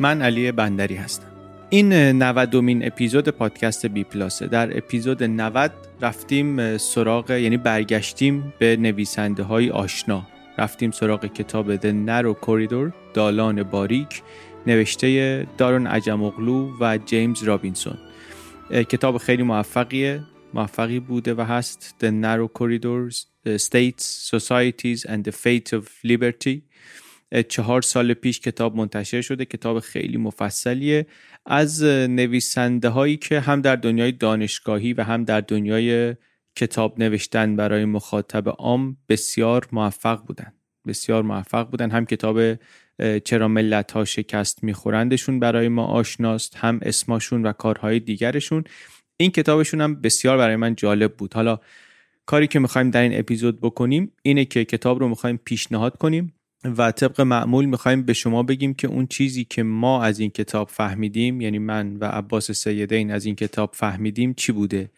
من علی بندری هستم. این 90 دومین اپیزود پادکست بی پلاسه. در اپیزود 90 رفتیم سراغ یعنی برگشتیم به نویسنده های آشنا. رفتیم سراغ کتاب The Narrow Corridor دالان باریک نوشته دارون عجموغلو و جیمز رابینسون. کتاب خیلی موفقیه موفقی بوده و هست. The Narrow Corridors States, Societies and the Fate of Liberty. چهار سال پیش کتاب منتشر شده کتاب خیلی مفصلیه. از نویسنده هایی که هم در دنیای دانشگاهی و هم در دنیای کتاب نوشتن برای مخاطب عام بسیار موفق بودن. بسیار موفق بودن. هم کتاب چرا ملت ها شکست میخورندشون برای ما آشناست هم اسماشون و کارهای دیگرشون. این کتابشون هم بسیار برای من جالب بود. حالا کاری که می‌خوایم در این اپیزود بکنیم اینه که کتاب رو می‌خوایم پیشنهاد کنیم. و طبق معمول می‌خوایم به شما بگیم که اون چیزی که ما از این کتاب فهمیدیم یعنی من و عباس سیدین از این کتاب فهمیدیم چی بوده؟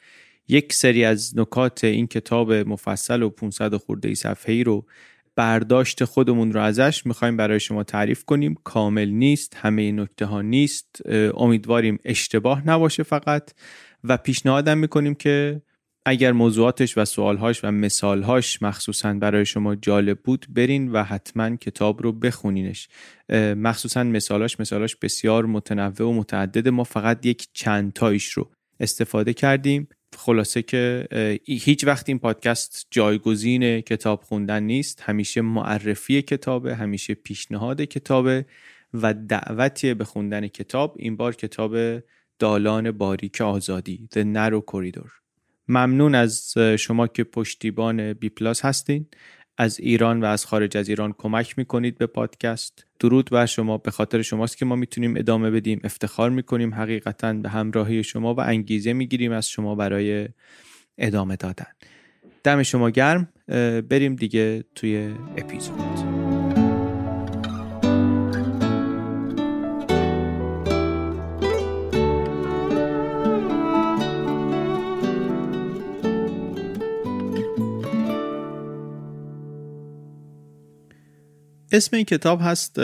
یک سری از نکات این کتاب مفصل و 500 خورده ای صفحه ای رو برداشت خودمون رو ازش می‌خوایم برای شما تعریف کنیم. کامل نیست همه نکته ها نیست. امیدواریم اشتباه نباشه فقط. و پیشنهادم می‌کنیم که اگر موضوعاتش و سوالهاش و مثالهاش مخصوصا برای شما جالب بود برین و حتما کتاب رو بخونینش. مخصوصا مثالاش مثالاش بسیار متنوع و متعدد. ما فقط یک چند تایش رو استفاده کردیم. خلاصه که هیچ وقت این پادکست جایگزین کتاب خوندن نیست. همیشه معرفی کتابه همیشه پیشنهاد کتابه و دعوتی به خوندن کتاب. این بار کتاب دالان باریک آزادی The Narrow Corridor. ممنون از شما که پشتیبان بی پلاس هستین. از ایران و از خارج از ایران کمک می‌کنید به پادکست. درود بر شما. به خاطر شماست که ما می‌تونیم ادامه بدیم. افتخار می‌کنیم حقیقتا به همراهی شما و انگیزه می‌گیریم از شما برای ادامه دادن. دم شما گرم. بریم دیگه توی اپیزود. اسم این کتاب هست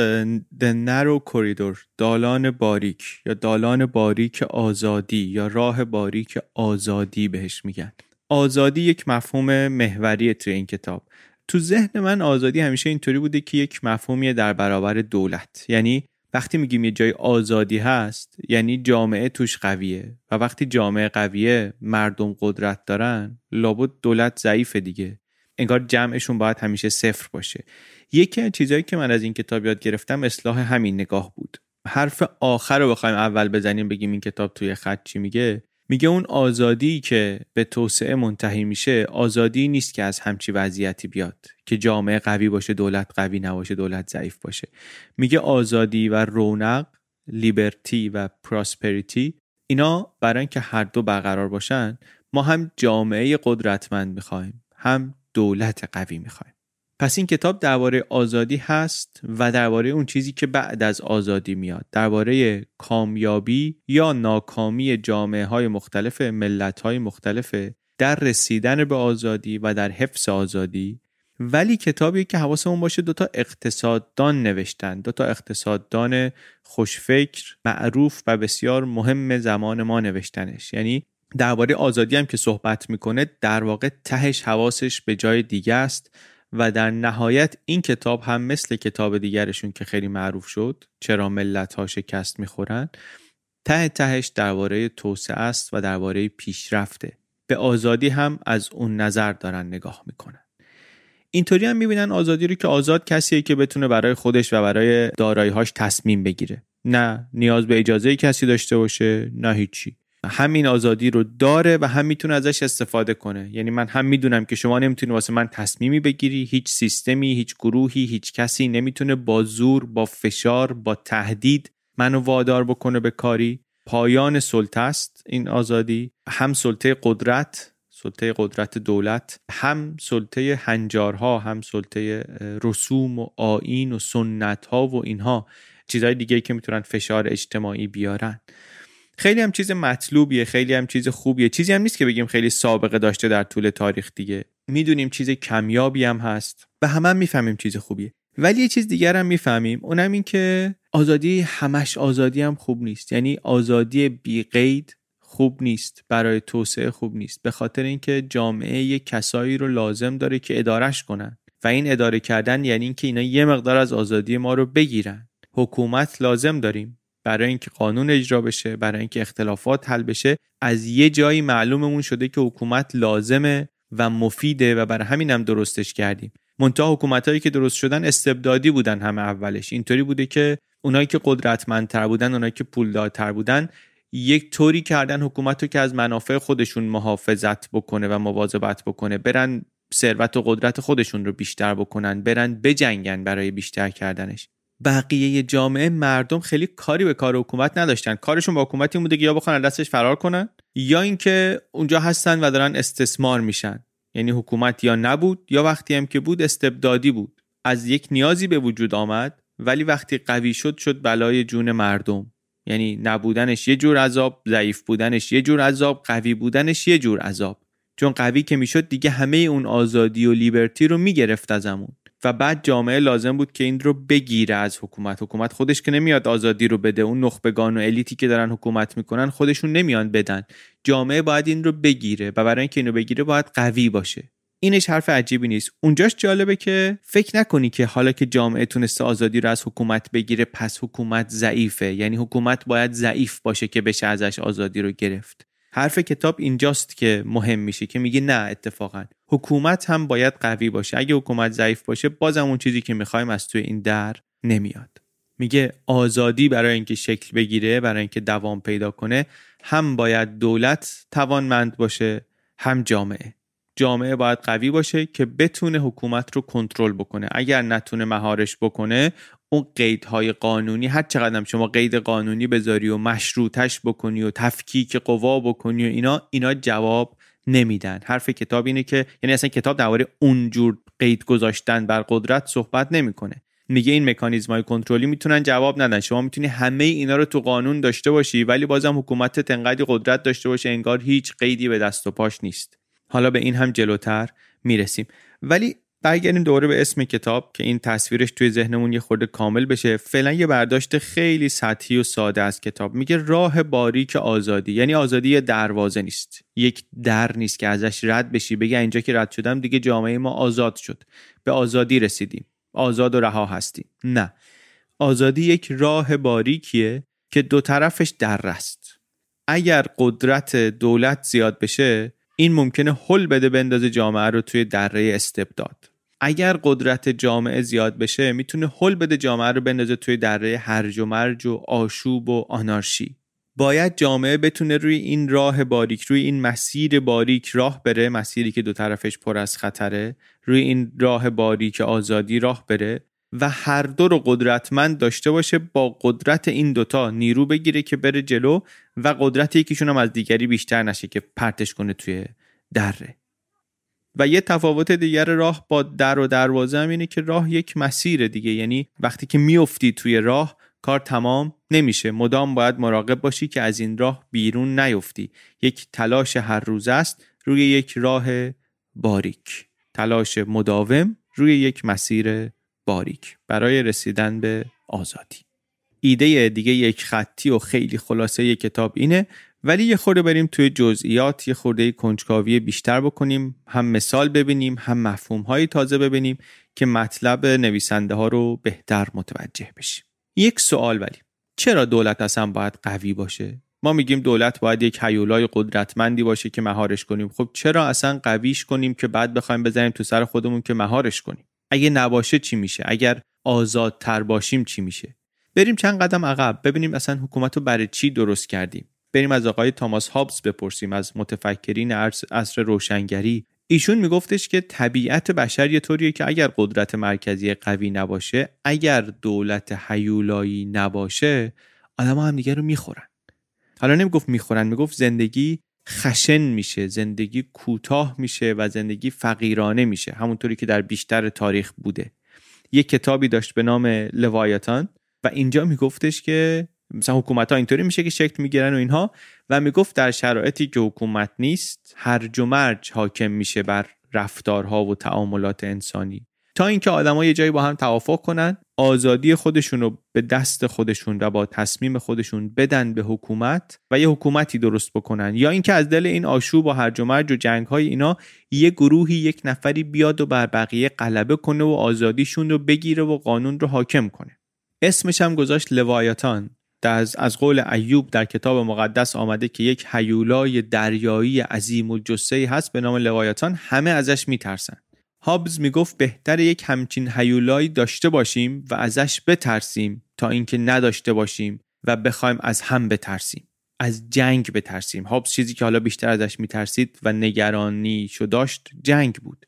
The Narrow Corridor دالان باریک یا دالان باریک آزادی یا راه باریک آزادی بهش میگن. آزادی یک مفهوم محوریه توی این کتاب. تو ذهن من آزادی همیشه اینطوری بوده که یک مفهومیه در برابر دولت. یعنی وقتی میگیم یه جای آزادی هست یعنی جامعه توش قویه و وقتی جامعه قویه مردم قدرت دارن لابد دولت ضعیفه دیگه. انگار جمعشون باید همیشه صفر باشه. یکی از چیزهایی که من از این کتاب یاد گرفتم اصلاح همین نگاه بود. حرف آخر رو بخوایم اول بزنیم بگیم این کتاب توی خط چی میگه. میگه اون آزادی که به توسعه منتهی میشه آزادی نیست که از همچی وضعیتی بیاد که جامعه قوی باشه دولت قوی نباشه دولت ضعیف باشه. میگه آزادی و رونق لیبرتی و پراسپریتی اینا برای اینکه هر دو برقرار باشن ما هم جامعه قدرتمند می‌خوایم هم دولت قوی می‌خوایم. پس این کتاب درباره آزادی هست و درباره اون چیزی که بعد از آزادی میاد. درباره کامیابی یا ناکامی جامعه های مختلف ملت های مختلف در رسیدن به آزادی و در حفظ آزادی. ولی کتابی که حواسمون باشه دوتا اقتصاددان نوشتن. دوتا اقتصاددان خوشفکر معروف و بسیار مهم زمان ما نوشتنش. یعنی درباره آزادی هم که صحبت می‌کنه در واقع تهش حواسش به جای دیگه است. و در نهایت این کتاب هم مثل کتاب دیگرشون که خیلی معروف شد چرا ملت ها شکست می‌خورن ته تهش درباره توسعه است و درباره پیشرفته. به آزادی هم از اون نظر دارن نگاه می‌کنن. اینطوری هم می‌بینن آزادی رو که آزاد کسیه که بتونه برای خودش و برای داراییهاش تصمیم بگیره. نه نیاز به اجازه کسی داشته باشه نه هیچی. همین آزادی رو داره و هم می‌تونه ازش استفاده کنه. یعنی من هم می‌دونم که شما نمی‌تونی واسه من تصمیمی بگیری هیچ سیستمی هیچ گروهی هیچ کسی نمی‌تونه با زور با فشار با تهدید منو وادار بکنه به کاری. پایان سلطه است این آزادی. هم سلطه قدرت سلطه قدرت دولت هم سلطه هنجارها هم سلطه رسوم و آین و سنت ها و اینها. چیزهای دیگه که می‌تونن فشار اجتماعی بیارن. خیلی هم چیز مطلوبیه خیلی هم چیز خوبیه. چیزی هم نیست که بگیم خیلی سابقه داشته در طول تاریخ دیگه. می‌دونیم چیز کمیابی هم هست و همه هم می‌فهمیم چیز خوبیه. ولی یه چیز دیگر هم می‌فهمیم اونم این که آزادی همش آزادی هم خوب نیست. یعنی آزادی بی قید خوب نیست. برای توسعه خوب نیست. به خاطر اینکه جامعه یک کسایی رو لازم داره که ادارش کنن. و این اداره کردن یعنی اینکه اینا یه مقدار از آزادی ما رو بگیرن. حکومت لازم داریم. برای اینکه قانون اجرا بشه برای اینکه اختلافات حل بشه از یه جایی معلوممون شده که حکومت لازمه و مفیده و برای همین هم درستش کردیم. منتها حکومت هایی که درست شدن استبدادی بودن همه اولش. اینطوری بوده که اونایی که قدرتمندتر بودن اونایی که پولدارتر بودن یک طوری کردن حکومت رو که از منافع خودشون محافظت بکنه و مواظبت بکنه. برن ثروت و قدرت خودشون رو بیشتر بکنن برن بجنگن برای بیشتر کردنش. بقیه جامعه مردم خیلی کاری به کار حکومت نداشتن. کارشون با حکومتی بوده که یا بخوان دستش فرار کنن یا اینکه اونجا هستن و دارن استثمار میشن. یعنی حکومت یا نبود یا وقتی هم که بود استبدادی بود. از یک نیازی به وجود آمد ولی وقتی قوی شد شد بلای جون مردم. یعنی نبودنش یه جور عذاب ضعیف بودنش یه جور عذاب قوی بودنش یه جور عذاب. چون قوی که می‌شد دیگه همه اون آزادی و لیبرتی رو می‌گرفت ازمون و بعد جامعه لازم بود که این رو بگیره از حکومت. حکومت خودش که نمیاد آزادی رو بده. اون نخبگان و الیتی که دارن حکومت می‌کنن خودشون نمیان بدن. جامعه باید این رو بگیره و برای اینکه اینو بگیره باید قوی باشه. اینش حرف عجیبی نیست. اونجاش جالبه که فکر نکنی که حالا که جامعه تونسته آزادی رو از حکومت بگیره پس حکومت ضعیفه. یعنی حکومت باید ضعیف باشه که بشه ازش آزادی رو گرفت. حرف کتاب اینجاست که مهم میشه که میگه نه اتفاقا. حکومت هم باید قوی باشه. اگه حکومت ضعیف باشه بازم اون چیزی که می‌خوایم از توی این در نمیاد. میگه آزادی برای اینکه شکل بگیره برای اینکه دوام پیدا کنه هم باید دولت توانمند باشه هم جامعه. جامعه باید قوی باشه که بتونه حکومت رو کنترل بکنه. اگر نتونه مهارش بکنه اون قیدهای قانونی هر چقدر شما قید قانونی بذاری و مشروطش بکنی و تفکیک قوا بکنی و اینا اینا جواب نمیدن. حرف کتاب اینه که یعنی اصلا کتاب درباره اونجور قید گذاشتن بر قدرت صحبت نمی‌کنه. میگه این مکانیزم های کنترلی می‌تونن جواب ندن. شما می‌تونی همه اینا رو تو قانون داشته باشی ولی بازم حکومت تنقدی قدرت داشته باشه انگار هیچ قیدی به دست و پاش نیست. حالا به این هم جلوتر می‌رسیم. ولی برگردیم دوره به اسم کتاب که این تصویرش توی ذهنمون یه خورده کامل بشه. فعلا یه برداشت خیلی سطحی و ساده از کتاب. میگه راه باریک آزادی یعنی آزادی یه دروازه نیست. یک در نیست که ازش رد بشی بگه اینجا که رد شدم دیگه جامعه ما آزاد شد. به آزادی رسیدیم. آزاد و رها هستیم. نه. آزادی یک راه باریکیه که دو طرفش در است. اگر قدرت دولت زیاد بشه این ممکنه حل بده بندازه جامعه رو توی دره استبداد. اگر قدرت جامعه زیاد بشه می‌تونه حل بده جامعه رو بندازه توی دره هرج و مرج و آشوب و آنارشی. باید جامعه بتونه روی این راه باریک روی این مسیر باریک راه بره مسیری که دو طرفش پر از خطره روی این راه باریک آزادی راه بره و هر دو رو قدرتمند داشته باشه با قدرت این دوتا نیرو بگیره که بره جلو و قدرت یکیشون هم از دیگری بیشتر نشه که پرتش کنه توی دره. و یه تفاوت دیگر راه با در و دروازه هم اینه که راه یک مسیر دیگه. یعنی وقتی که میافتی توی راه کار تمام نمیشه. مدام باید مراقب باشی که از این راه بیرون نیفتی. یک تلاش هر روز است روی یک راه باریک. تلاش مداوم روی یک مسیر باریک. برای رسیدن به آزادی. ایده دیگه یک خطی و خیلی خلاصه یک کتاب اینه ولی یه خورده بریم توی جزئیات یه خورده کنجکاوی بیشتر بکنیم هم مثال ببینیم هم مفهوم های تازه ببینیم که مطلب نویسنده ها رو بهتر متوجه بشیم. یک سوال ولی. چرا دولت اصلا باید قوی باشه؟ ما میگیم دولت باید یک حیولای قدرتمندی باشه که مهارش کنیم. خب چرا اصلا قویش کنیم که بعد بخوایم بزنیم تو سر خودمون که مهارش کنیم؟ اگه نباشه چی میشه؟ اگر آزادتر باشیم چی میشه؟ بریم چند قدم عقب ببینیم اصلا حکومت رو برای چی درست کردیم؟ بریم از آقای تاماس هابز بپرسیم از متفکرین عصر روشنگری. ایشون میگفتش که طبیعت بشر یه طوریه که اگر قدرت مرکزی قوی نباشه اگر دولت حیولایی نباشه آدم هم دیگه رو می‌خورن. حالا نمی‌گفت می‌خورن می‌گفت زندگی خشن میشه زندگی کوتاه میشه و زندگی فقیرانه میشه همونطوری که در بیشتر تاریخ بوده. یه کتابی داشت به نام لوایتان و اینجا میگفتش که مثلا حکومت ها اینطوری میشه که شکل می‌گیرن و اینها و می‌گفت در شرایطی که حکومت نیست هرج و مرج حاکم میشه بر رفتارها و تعاملات انسانی. تا اینکه آدما یه جایی با هم توافق کنن آزادی خودشون رو به دست خودشون و با تصمیم خودشون بدن به حکومت و یه حکومتی درست بکنن. یا اینکه از دل این آشوب و هرج و مرج و جنگ های اینا یه گروهی یک نفری بیاد و بر بقیه غلبه کنه و آزادیشون رو بگیره و قانون رو حاکم کنه. اسمش هم گذاشت لوایتان از, از قول ایوب در کتاب مقدس آمده که یک حیولای دریایی عظیم و هست به نام لوایتان همه ازش میترسن هابز می‌گفت بهتر یک همچین حیولایی داشته باشیم و ازش بترسیم تا اینکه نداشته باشیم و بخوایم از هم بترسیم از جنگ بترسیم. هابز چیزی که حالا بیشتر ازش میترسید و نگرانی شو داشت جنگ بود.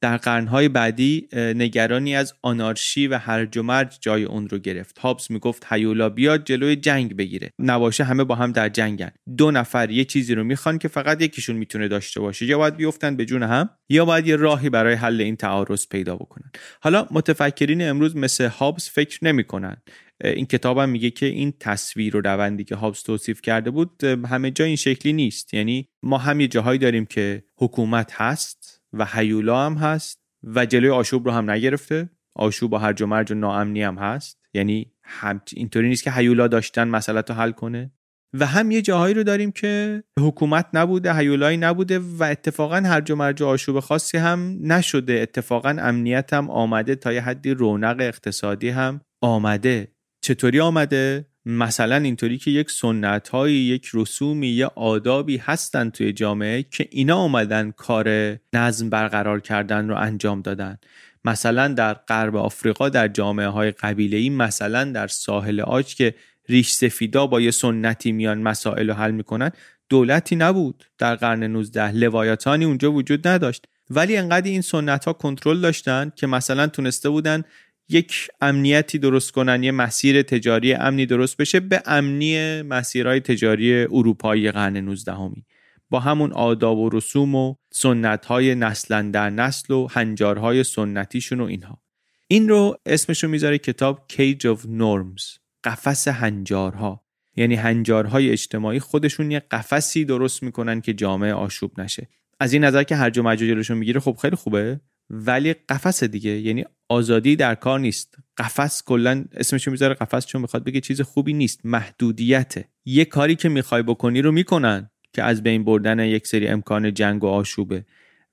در قرنهای بعدی نگرانی از آنارشی و هرج و مرج جای اون رو گرفت. هابس می‌گفت هیولا بیاد جلوی جنگ بگیره. نباشه همه با هم در جنگن. دو نفر یه چیزی رو می‌خوان که فقط یکیشون می‌تونه داشته باشه. یا باید بیفتن به جون هم یا باید یه راهی برای حل این تعارض پیدا بکنن. حالا متفکرین امروز مثل هابس فکر نمی‌کنن. این کتابم میگه که این تصویر و روندی که هابس توصیف کرده بود همه جا این شکلی نیست. یعنی ما هم یه جاهایی داریم که حکومت هست و حیولا هم هست و جلوی آشوب رو هم نگرفته. آشوب با هرج و مرج و ناامنی هم هست. یعنی هم اینطوری نیست که حیولا داشتن مسئله رو حل کنه. و هم یه جاهایی رو داریم که حکومت نبوده حیولایی نبوده و اتفاقا هرج و مرج و آشوب خاصی هم نشده. اتفاقا امنیت هم آمده تا یه حدی رونق اقتصادی هم آمده. چطوری آمده؟ مثلا اینطوری که یک سنت های یک رسومی یا آدابی هستن توی جامعه که اینا اومدن کار نظم برقرار کردن رو انجام دادن. مثلا در غرب آفریقا در جامعه های قبیله ای مثلا در ساحل آج که ریش سفیدا با یه سنتی میان مسائل رو حل می‌کنن دولتی نبود. در قرن 19 لوایتانی اونجا وجود نداشت. ولی انقدر این سنت ها کنترل داشتن که مثلا تونسته بودن یک امنیتی درست کنن یه مسیر تجاری امنی درست بشه به امنی مسیرهای تجاری اروپایی قرن 19 همی. با همون آداب و رسوم و سنت های نسلا در نسل و هنجارهای سنتیشون و اینها. این رو اسمشو می‌ذاره کتاب Cage of Norms قفس هنجارها. یعنی هنجارهای اجتماعی خودشون یه قفسی درست می‌کنن که جامعه آشوب نشه. از این نظر که هر و جلوشون می‌گیره خب خیلی خوبه ولی قفس دیگه. یعنی آزادی در کار نیست. قفس کلا اسمش می‌ذاره قفس چون می‌خواد بگه چیز خوبی نیست. محدودیته. یه کاری که می‌خوای بکنی رو می‌کنن که از بین بردن یک سری امکان جنگ و آشوبه.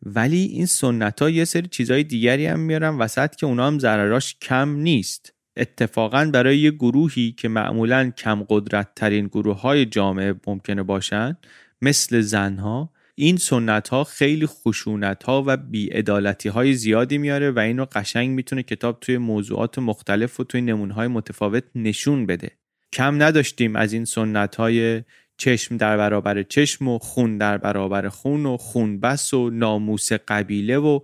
ولی این سنت ها یه سری چیزهای دیگری هم میارن وسط که اونا هم ضرراش کم نیست. اتفاقا برای یه گروهی که معمولا کم قدرت ترین گروه های جامعه ممکنه باشن مثل زنها این سنت ها خیلی خشونت ها و بیعدالتی های زیادی میاره و اینو قشنگ می‌تونه کتاب توی موضوعات مختلف و توی نمونه های متفاوت نشون بده. کم نداشتیم از این سنت های چشم در برابر چشم و خون در برابر خون و خون بس و ناموس قبیله و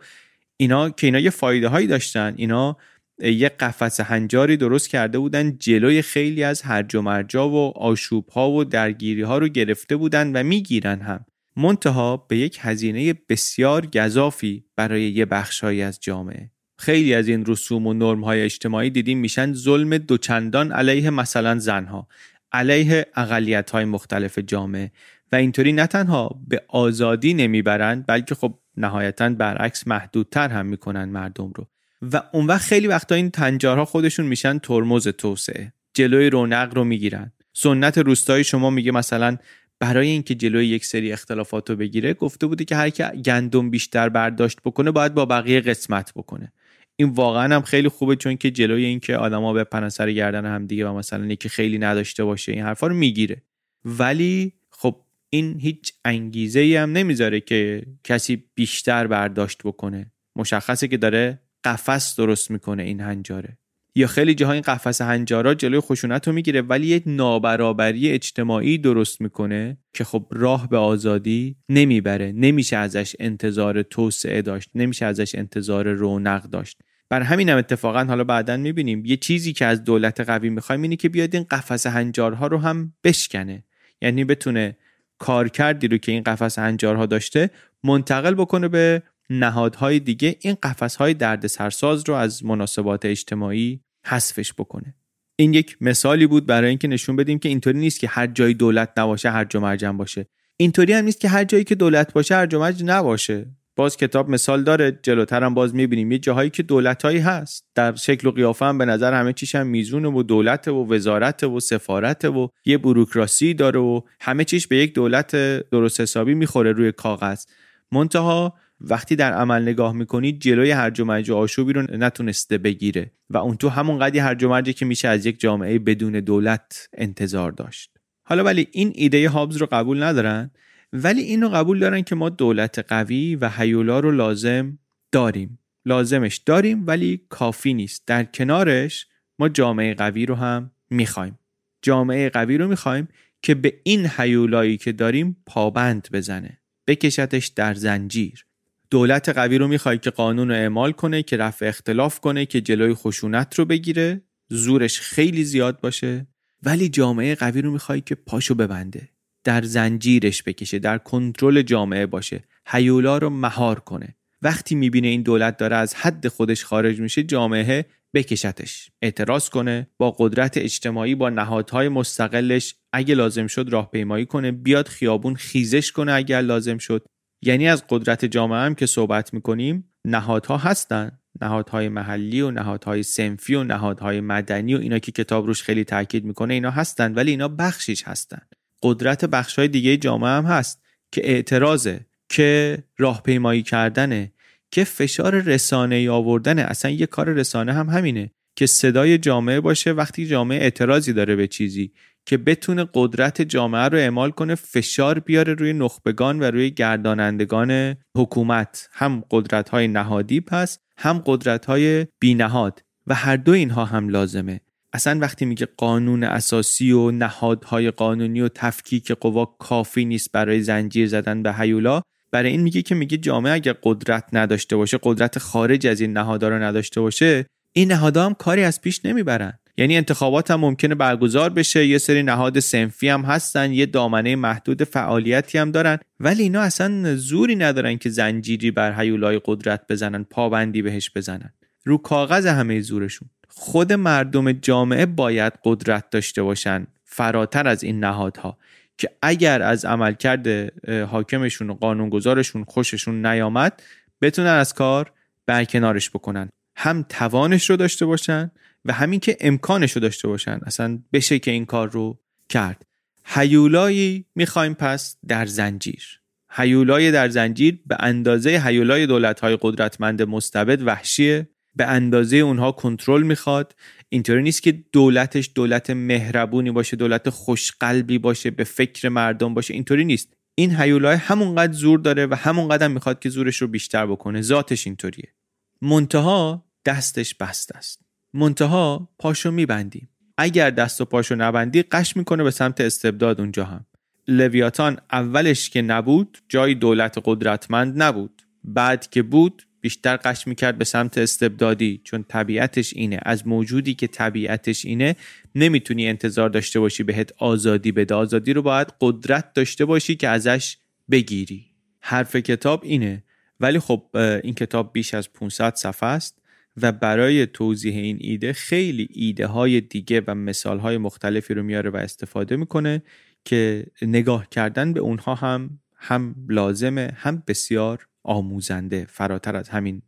اینا که اینا یه فایده هایی داشتن. اینا یه قفس هنجاری درست کرده بودن جلوی خیلی از هرج و مرجا و آشوب ها و درگیری ها رو گرفته بودن و می‌گیرن هم. منتها به یک هزینه بسیار گذافی برای یه بخشهایی از جامعه. خیلی از این رسوم و نرم های اجتماعی دیدیم میشن ظلم دوچندان علیه مثلا زنها علیه اقلیت های مختلف جامعه و اینطوری نه تنها به آزادی نمی‌برند بلکه خب نهایتا برعکس محدودتر هم می‌کنن مردم رو. و اون وقت خیلی وقتا این تنجارها خودشون میشن ترمز توسعه. جلوی رونق رو می‌گیرن. سنت روستایی شما میگه مثلا برای اینکه جلوی یک سری اختلافات رو بگیره گفته بوده که هر کی گندم بیشتر برداشت بکنه باید با بقیه قسمت بکنه. این واقعا هم خیلی خوبه چون که جلوی اینکه آدما به سر گردن هم دیگه و مثلا یکی خیلی نداشته باشه این حرفا رو می‌گیره. ولی خب این هیچ انگیزه ای هم نمی‌ذاره که کسی بیشتر برداشت بکنه. مشخصه که داره قفس درست می‌کنه این هنجاره. یا خیلی جاها این قفس هنجارا جلوی خشونت رو می‌گیره ولی یک نابرابری اجتماعی درست می‌کنه که خب راه به آزادی نمی‌بره. نمیشه ازش انتظار توسعه داشت نمیشه ازش انتظار رونق داشت. بر همین هم اتفاقا حالا بعدا می‌بینیم یه چیزی که از دولت قوی می‌خوایم اینه که بیاد این قفس هنجارها رو هم بشکنه. یعنی بتونه کار کردی رو که این قفس هنجارها داشته منتقل بکنه به نهادهای دیگه این قفسهای درد سرساز رو از مناسبات اجتماعی حذفش بکنه. این یک مثالی بود برای اینکه نشون بدیم که اینطوری نیست که هر جای دولت نباشه هر جا مرجم باشه. اینطوری هم نیست که هر جایی که دولت باشه هر مرج نباشه. باز کتاب مثال داره جلوتر هم باز می‌بینیم. یه جاهایی که دولتهایی هست. در شکل و قیافه هم به نظر همه چیش هم میزونه و دولت و وزارت و سفارت و یه بروکراسی داره و همه چیش به یک دولت درست حسابی می‌خوره روی کاغذ. منتها وقتی در عمل نگاه می‌کنید جلوی هرج و مرج آشوبی رو نتونسته بگیره و اون تو همون قدی هرج و که میشه از یک جامعه بدون دولت انتظار داشت. حالا ولی این ایده هابز رو قبول ندارن؟ ولی اینو قبول دارن که ما دولت قوی و هیولا رو لازم داریم. لازمش داریم ولی کافی نیست. در کنارش ما جامعه قوی رو هم می‌خوایم. جامعه قوی رو می‌خوایم که به این هیولایی که داریم پابند بزنه بکشتش در زنجیر. دولت قوی رو می‌خوای که قانون رو اعمال کنه که رفع اختلاف کنه که جلوی خشونت رو بگیره زورش خیلی زیاد باشه. ولی جامعه قوی رو می‌خوای که پاشو ببنده در زنجیرش بکشه در کنترل جامعه باشه هیولا رو مهار کنه. وقتی می‌بینه این دولت داره از حد خودش خارج میشه جامعه بکشتش اعتراض کنه با قدرت اجتماعی با نهادهای مستقلش اگه لازم شد راهپیمایی کنه بیاد خیابون خیزش کنه اگر لازم شد. یعنی از قدرت جامعه هم که صحبت می‌کنیم نهادها هستن. نهادهای محلی و نهادهای سنفی و نهادهای مدنی و اینا که کتاب روش خیلی تاکید می‌کنه اینا هستن ولی اینا بخشیش هستن. قدرت بخشهای دیگه جامعه هم هست که اعتراضه که راهپیمایی کردنه که فشار رسانه ای آوردن. اصلا یه کار رسانه هم همینه که صدای جامعه باشه وقتی جامعه اعتراضی داره به چیزی. که بتونه قدرت جامعه رو اعمال کنه فشار بیاره روی نخبگان و روی گردانندگان حکومت. هم قدرت های نهادی پس هم قدرت های بینهاد. و هر دو اینها هم لازمه. اصلا وقتی میگه قانون اساسی و نهادهای قانونی و تفکیک قوا کافی نیست برای زنجیر زدن به هیولا برای این میگه که میگه جامعه اگر قدرت نداشته باشه قدرت خارج از این نهادها رو نداشته باشه این نهادها هم کاری از پیش نمی‌برن. یعنی انتخابات هم ممکنه برگزار بشه. یه سری نهاد سنفی هم هستن یه دامنه محدود فعالیتی هم دارن. ولی اینا اصلا زوری ندارن که زنجیری بر هیولای قدرت بزنن پابندی بهش بزنن. رو کاغذ همه زورشون. خود مردم جامعه باید قدرت داشته باشن فراتر از این نهادها که اگر از عملکرد حاکمشون و قانونگذارشون خوششون نیامد بتونن از کار برکنارش بکنن. هم توانش رو داشته باشن و همین که امکانش رو داشته باشن. اصلا بشه که این کار رو کرد. هیولایی می‌خوایم پس در زنجیر. هیولای در زنجیر به اندازه هیولای دولت‌های قدرتمند مستبد وحشیه. به اندازه اونها کنترل می‌خواد. اینطوری نیست که دولتش دولت مهربونی باشه دولت خوشقلبی باشه به فکر مردم باشه. اینطوری نیست. این هیولای همونقدر زور داره و همونقدر می‌خواد که زورش رو بیشتر بکنه. ذاتش اینطوریه. منتها دستش بست است. منتها پاشو میبندیم اگر دست و پاشو نبندی قش می‌کنه به سمت استبداد اونجا هم. لویاتان اولش که نبود جای دولت قدرتمند نبود. بعد که بود بیشتر قش می‌کرد به سمت استبدادی چون طبیعتش اینه. از موجودی که طبیعتش اینه نمی‌تونی انتظار داشته باشی بهت آزادی بده. آزادی رو باید قدرت داشته باشی که ازش بگیری. حرف کتاب اینه. ولی خب این کتاب بیش از 500 صفحه است. و برای توضیح این ایده خیلی ایده های دیگه و مثال های مختلفی رو میاره و استفاده می‌کنه که نگاه کردن به اونها هم هم لازمه هم بسیار آموزنده فراتر از همین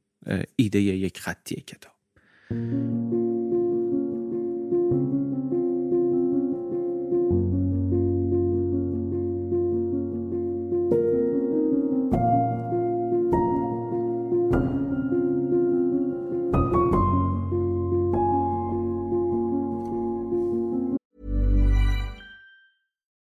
ایده یک خطی کتاب.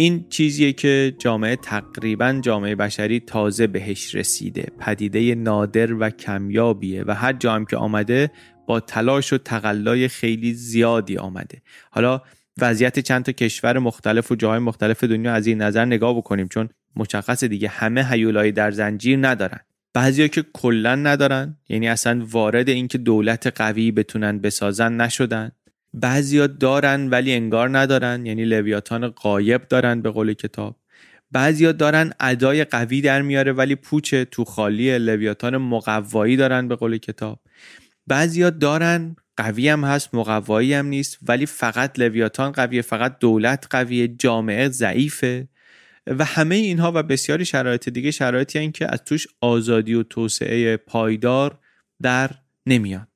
این چیزیه که جامعه تقریبا جامعه بشری تازه بهش رسیده پدیده نادر و کمیابیه و هر جا هم که آمده با تلاش و تقلای خیلی زیادی آمده. حالا وضعیت چند تا کشور مختلف و جاهای مختلف دنیا از این نظر نگاه بکنیم چون مشخص دیگه همه هیولایی در زنجیر ندارن. بعضیا که کلا ندارن یعنی اصلا وارد اینکه دولت قوی بتونن بسازن نشدن. بعضیا دارن ولی انگار ندارن یعنی لویاتان قایب دارن به قول کتاب. بعضیا دارن ادای قوی در میاره ولی پوچ تو خالی لویاتان مقوایی دارن به قول کتاب. بعضیا دارن قوی هم هست مقوایی هم نیست ولی فقط لویاتان قویه فقط دولت قویه جامعه ضعیفه. و همه اینها و بسیاری شرایط دیگه شرایطی هستند که از توش آزادی و توسعه پایدار در نمیاد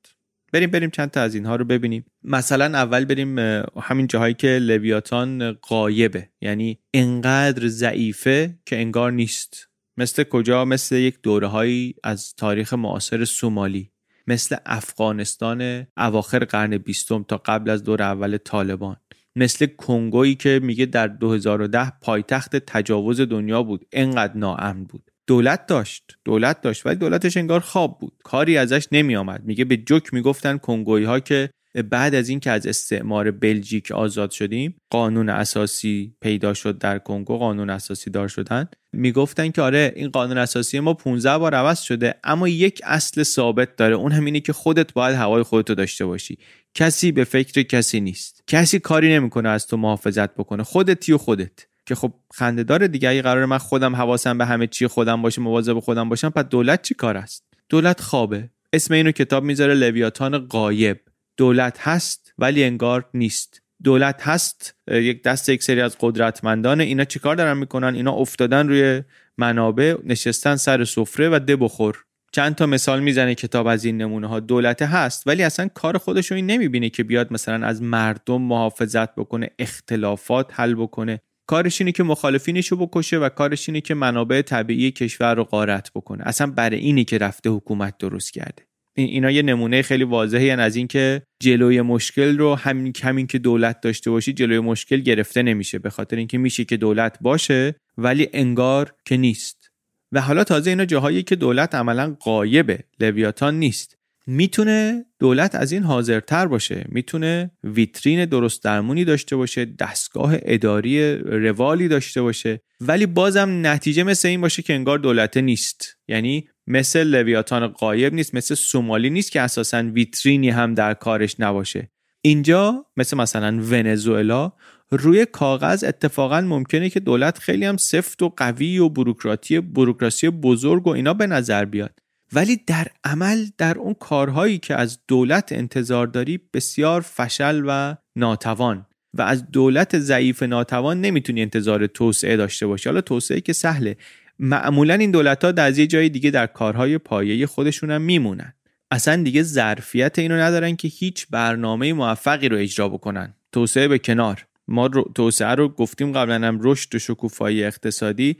بریم بریم چند تا از اینها رو ببینیم. مثلا اول بریم همین جاهایی که لویاتان قایبه یعنی انقدر ضعیفه که انگار نیست. مثل کجا؟ مثل یک دوره هایی از تاریخ معاصر سومالی. مثل افغانستان اواخر قرن بیستم تا قبل از دور اول طالبان. مثل کنگویی که میگه در 2010 پایتخت تجاوز دنیا بود. انقدر ناامن بود. دولت داشت دولت داشت ولی دولتش انگار خواب بود. کاری ازش نمی آمد میگه به جوک می‌گفتن کنگویی ها که بعد از اینکه از استعمار بلژیک آزاد شدیم قانون اساسی پیدا شد در کنگو قانون اساسی دار شدن. می‌گفتن که آره این قانون اساسی ما 15 بار عوض شده اما یک اصل ثابت داره. اون هم اینه که خودت باید هوای خودتو داشته باشی. کسی به فکر کسی نیست. کسی کاری نمی‌کنه از تو محافظت بکنه. خودتی و خودت. که خب خندهدار دیگه. اگه قرار من خودم حواسم به همه چی خودم باشه مواظب خودم باشم پس دولت چی کار است؟ دولت خوابه. اسم اینو کتاب می‌ذاره لویاتان قایب دولت هست ولی انگار نیست. دولت هست یک دست یک سری از قدرتمندان اینا چیکار دارن می‌کنن؟ اینا افتادن روی منابع نشستن سر سفره و ده بخور چند تا مثال می‌زنه کتاب از این نمونه ها. دولت هست ولی اصلا کار خودش رو این نمی‌بینه که بیاد مثلا از مردم محافظت بکنه اختلافات حل بکنه. کارش اینه که مخالفینش رو بکشه و کارش اینه که منابع طبیعی کشور رو غارت بکنه. اصلا برای اینی که رفته حکومت درست کرده. اینا یه نمونه خیلی واضحی از اینکه جلوی مشکل رو همین کمین که دولت داشته باشی جلوی مشکل گرفته نمیشه به خاطر اینکه میشه که دولت باشه ولی انگار که نیست. و حالا تازه اینا جاهایی که دولت عملا قایبه لویاتان نیست. می‌تونه دولت از این حاضرتر باشه می‌تونه ویترین درست درمونی داشته باشه دستگاه اداری روالی داشته باشه ولی بازم نتیجه مثل این باشه که انگار دولت نیست. یعنی مثل لویاتان قایب نیست مثل سومالی نیست که اساسا ویترینی هم در کارش نباشه. اینجا مثل مثلا ونزوئلا روی کاغذ اتفاقا ممکنه که دولت خیلی هم سفت و قوی و بروکراتی بروکراسی بزرگ و اینا به نظر بیاد. ولی در عمل در اون کارهایی که از دولت انتظار داری بسیار فشل و ناتوان. و از دولت ضعیف ناتوان نمی‌تونی انتظار توسعه داشته باشی. حالا توسعه که سهله. معمولا این دولت ها در یه جای دیگه در کارهای پایه خودشون هم میمونن. اصلا دیگه ظرفیت اینو ندارن که هیچ برنامه موفقی رو اجرا بکنن. توسعه به کنار. ما رو توسعه رو گفتیم قبلا هم رشد و شکوفایی اقتصادی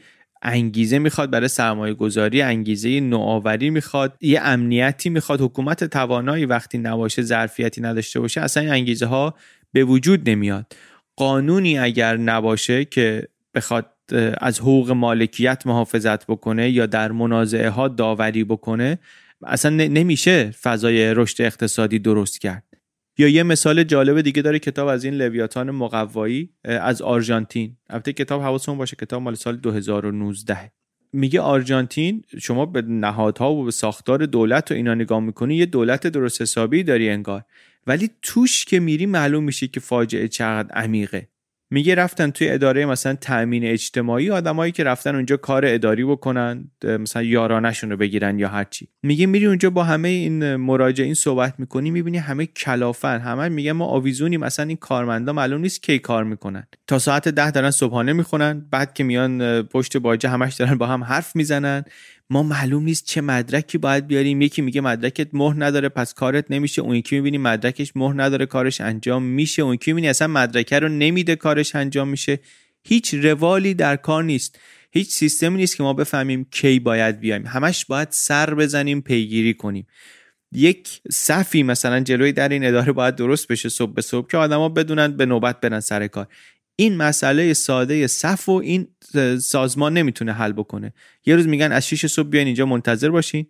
انگیزه می‌خواد برای سرمایه گذاری انگیزه نوآوری می‌خواد یه امنیتی می‌خواد. حکومت توانایی وقتی نباشه ظرفیتی نداشته باشه اصلا این انگیزه ها به وجود نمیاد. قانونی اگر نباشه که بخواد از حقوق مالکیت محافظت بکنه یا در منازعه ها داوری بکنه اصلا نمیشه فضای رشد اقتصادی درست کرد. یا یه مثال جالب دیگه داره کتاب از این لویاتان مقوایی از آرژانتین. البته کتاب حواسمون باشه کتاب مال سال 2019 میگه آرژانتین شما به نهادها و به ساختار دولت و اینا نگاه می‌کنی یه دولت درست حسابی داری انگار. ولی توش که میری معلوم میشه که فاجعه چقدر عمیقه. میگه رفتن توی اداره مثلا تامین اجتماعی آدمایی که رفتن اونجا کار اداری بکنن مثلا یارانشون رو بگیرن یا هرچی. میگه میری اونجا با همه این مراجعین صحبت می‌کنی می‌بینی همه کلافن. همه میگه ما آویزونی مثلا این کارمندا معلوم نیست کی کار می‌کنن. تا ساعت ده دارن صبحانه می‌خونن بعد که میان پشت باجه همش دارن با هم حرف می‌زنن. ما معلوم نیست چه مدرکی باید بیاریم. یکی میگه مدرکت مهر نداره پس کارت نمیشه. اون یکی می‌بینی مدرکش مهر نداره کارش انجام میشه. اون یکی می‌بینی اصلا مدرکه رو نمیده کارش انجام میشه. هیچ روالی در کار نیست. هیچ سیستمی نیست که ما بفهمیم کی باید بیایم. همش باید سر بزنیم پیگیری کنیم. یک صفی مثلا جلوی در این اداره باید درست بشه صبح به صبح که آدما بدونن به نوبت برن سر کار. این مسئله ساده صف و این سازمان نمی‌تونه حل بکنه. یه روز میگن از 6 صبح بیاین اینجا منتظر باشین.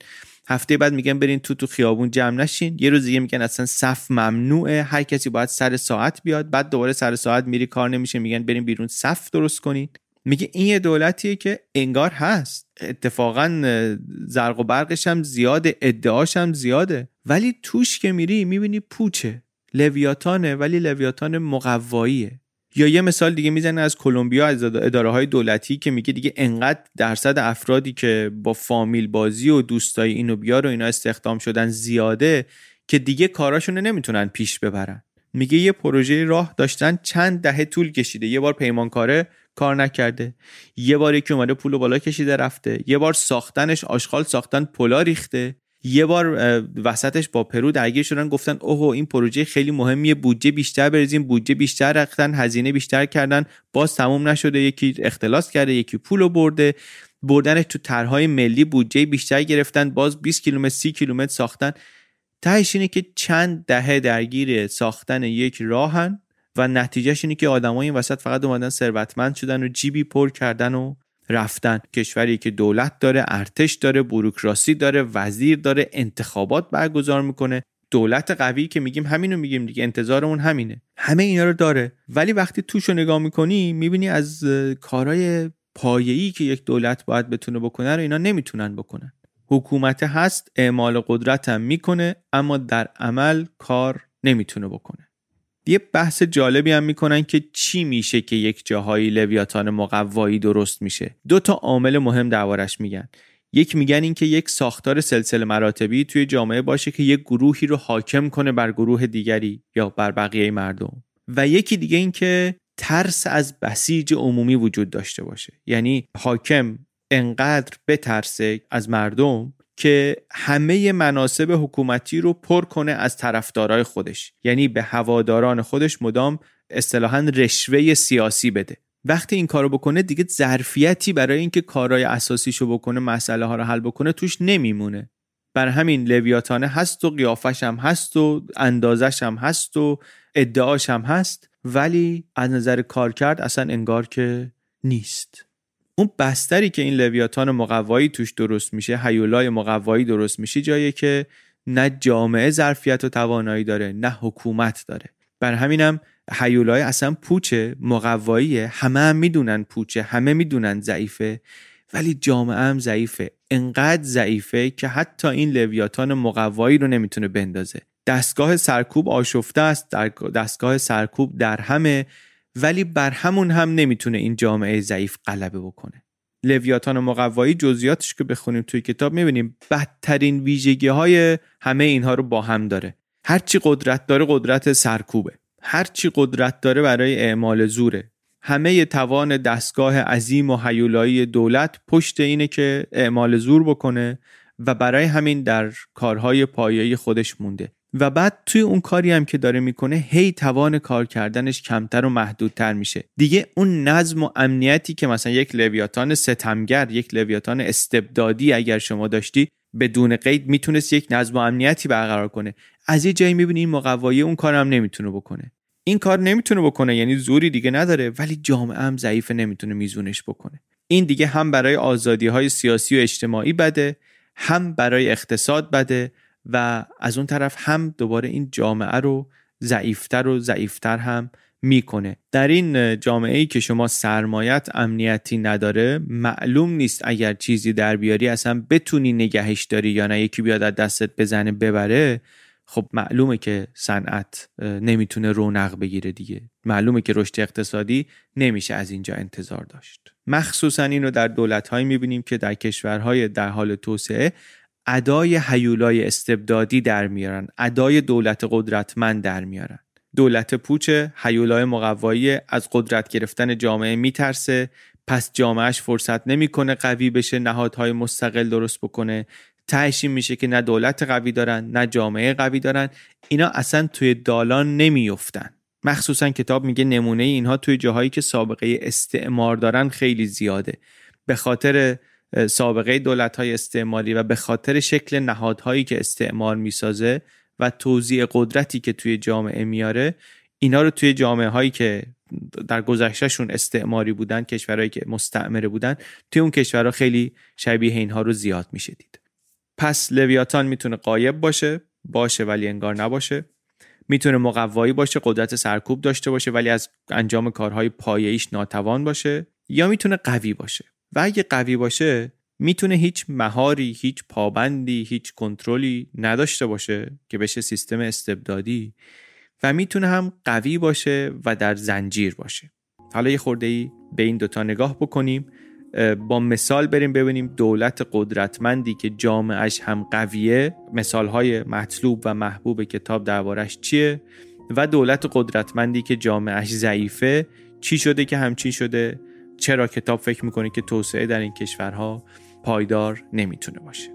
هفته بعد میگن برین تو تو خیابون جمع نشین. یه روز دیگه میگن اصلا صف ممنوعه. هر کسی باید سر ساعت بیاد. بعد دوباره سر ساعت میری کار نمیشه. میگن برین بیرون صف درست کنین. میگه این یه دولتیه که انگار هست. اتفاقا زرق و برقش هم زیاده ادعاش هم زیاده. ولی توش که میری می‌بینی پوچه. لویاتانه ولی لویاتان مقواییه. یا یه مثال دیگه می‌زنه از کلمبیا از اداره های دولتی که میگه دیگه انقدر درصد افرادی که با فامیل بازی و دوستای اینو بیار و اینا استخدام شدن زیاده که دیگه کاراشونو نمی‌تونن پیش ببرن. میگه یه پروژه راه داشتن چند دهه طول کشیده. یه بار پیمانکاره کار نکرده. یه بار یکی اومده پول بالا کشیده رفته. یه بار ساختنش آشغال ساختن پلا ریخته. یه بار وسطش با پرو درگیر شدن گفتن اوه این پروژه خیلی مهمیه بودجه بیشتر بریزیم بودجه بیشتر رختن هزینه بیشتر کردن باز تموم نشده یکی اختلاس کرده یکی پول برده بردنش تو طرحهای ملی بودجه بیشتر گرفتن باز 20 کیلومتر 30 کیلومتر ساختن. تهش اینه که چند دهه درگیر ساختن یک راهن و نتیجهش اینه که آدمای این وسط فقط اومدن ثروتمند شدن و جیبی پر کردن و رفتن. کشوری که دولت داره ارتش داره بروکراسی داره وزیر داره انتخابات برگزار می‌کنه. دولت قوی که میگیم همینو میگیم دیگه انتظارمون همینه. همه اینا رو داره. ولی وقتی توش رو نگاه می‌کنی می‌بینی از کارهای پایه‌ای که یک دولت باید بتونه بکنه رو اینا نمی‌تونن بکنن. حکومت هست اعمال قدرت هم می‌کنه اما در عمل کار نمی‌تونه بکنه. یه بحث جالبی هم می‌کنن که چی میشه که یک جاهایی لویاتان مقوایی درست میشه. دو تا عامل مهم دربارش میگن. یک میگن اینکه یک ساختار سلسله مراتبی توی جامعه باشه که یک گروهی رو حاکم کنه بر گروه دیگری یا بر بقیه مردم. و یکی دیگه اینکه ترس از بسیج عمومی وجود داشته باشه. یعنی حاکم انقدر بترسه از مردم که همه مناسب حکومتی رو پر کنه از طرفدارای خودش. یعنی به هواداران خودش مدام اصطلاحا رشوه سیاسی بده. وقتی این کارو بکنه دیگه ظرفیتی برای اینکه کارهای اساسیشو بکنه مسئله ها رو حل بکنه توش نمیمونه. بر همین لویاتانه هست و قیافش هم هست و اندازش هم هست و ادعاش هم هست ولی از نظر کار کرد اصلا انگار که نیست. اون بستری که این لویاتان مقوایی توش درست میشه هیولای مقوایی درست میشه جایی که نه جامعه ظرفیت و توانایی داره نه حکومت داره. بر همینم هیولای اصلا پوچه مقواییه. همه هم می‌دونن پوچه همه می‌دونن ضعیفه ولی جامعه هم ضعیفه. انقدر ضعیفه که حتی این لویاتان مقوایی رو نمی‌تونه بندازه. دستگاه سرکوب آشفته است دستگاه سرکوب در همه ولی بر همون هم نمی‌تونه این جامعه ضعیف غلبه بکنه. لویاتان مقوایی جزئیاتش که بخونیم توی کتاب می‌بینیم بدترین ویژگی های همه اینها رو با هم داره. هرچی قدرت داره قدرت سرکوبه. هرچی قدرت داره برای اعمال زوره. همه توان دستگاه عظیم و حیولایی دولت پشت اینه که اعمال زور بکنه و برای همین در کارهای پایه‌ای خودش مونده. و بعد توی اون کاری هم که داره می‌کنه هی توان کار کردنش کمتر و محدودتر میشه. دیگه اون نظم و امنیتی که مثلا یک لویاتان ستمگر یک لویاتان استبدادی اگر شما داشتی بدون قید می‌تونست یک نظم و امنیتی برقرار کنه. از یه جایی می‌بینی این مقوایی اون کارم نمی‌تونه بکنه. این کار نمی‌تونه بکنه یعنی زوری دیگه نداره ولی جامعه هم ضعیفه نمی‌تونه میزونش بکنه. این دیگه هم برای آزادی های سیاسی و اجتماعی بده هم برای اقتصاد بده و از اون طرف هم دوباره این جامعه رو ضعیفتر و ضعیفتر هم می‌کنه. در این جامعه ای که شما سرمایت امنیتی نداره معلوم نیست اگر چیزی در بیاری اصلا بتونی نگهش داری یا نه. یکی بیاد از دستت بزنه ببره خب معلومه که صنعت نمی‌تونه رونق بگیره دیگه. معلومه که رشد اقتصادی نمیشه از اینجا انتظار داشت. مخصوصا اینو در دولت می‌بینیم که در کشورهای در حال توسعه ادای حیولای استبدادی در میارن ادای دولت قدرتمند در میارن. دولت پوچ حیولای مقوایی از قدرت گرفتن جامعه میترسه پس جامعهش فرصت نمی‌کنه قوی بشه نهادهای مستقل درست بکنه. تهش میشه که نه دولت قوی دارن نه جامعه قوی دارن. اینا اصلا توی دالان نمیفتن مخصوصا کتاب میگه نمونه اینها توی جاهایی که سابقه استعمار دارن خیلی زیاده. به خاطر سابقه دولت های استعماری و به خاطر شکل نهادهایی که استعمار می‌سازه و توزیع قدرتی که توی جامعه میاره اینا رو توی جامعه هایی که در گذشتهشون استعماری بودن کشورهایی که مستعمره بودن توی اون کشورها خیلی شبیه اینها رو زیاد میشه دید. پس لویاتان می‌تونه قایب باشه باشه ولی انگار نباشه. می‌تونه مقوایی باشه قدرت سرکوب داشته باشه ولی از انجام کارهای پایه‌ایش ناتوان باشه. یا می‌تونه قوی باشه. و اگه قوی باشه می‌تونه هیچ مهاری هیچ پابندی هیچ کنترلی نداشته باشه که بشه سیستم استبدادی و می‌تونه هم قوی باشه و در زنجیر باشه. حالا یه خورده ای به این دوتا نگاه بکنیم. با مثال بریم ببینیم دولت قدرتمندی که جامعش هم قویه مثالهای مطلوب و محبوب کتاب دربارش چیه؟ و دولت قدرتمندی که جامعش ضعیفه چی شده که همچین شده؟ چرا کتاب فکر می‌کنه که توسعه در این کشورها پایدار نمی‌تونه باشه؟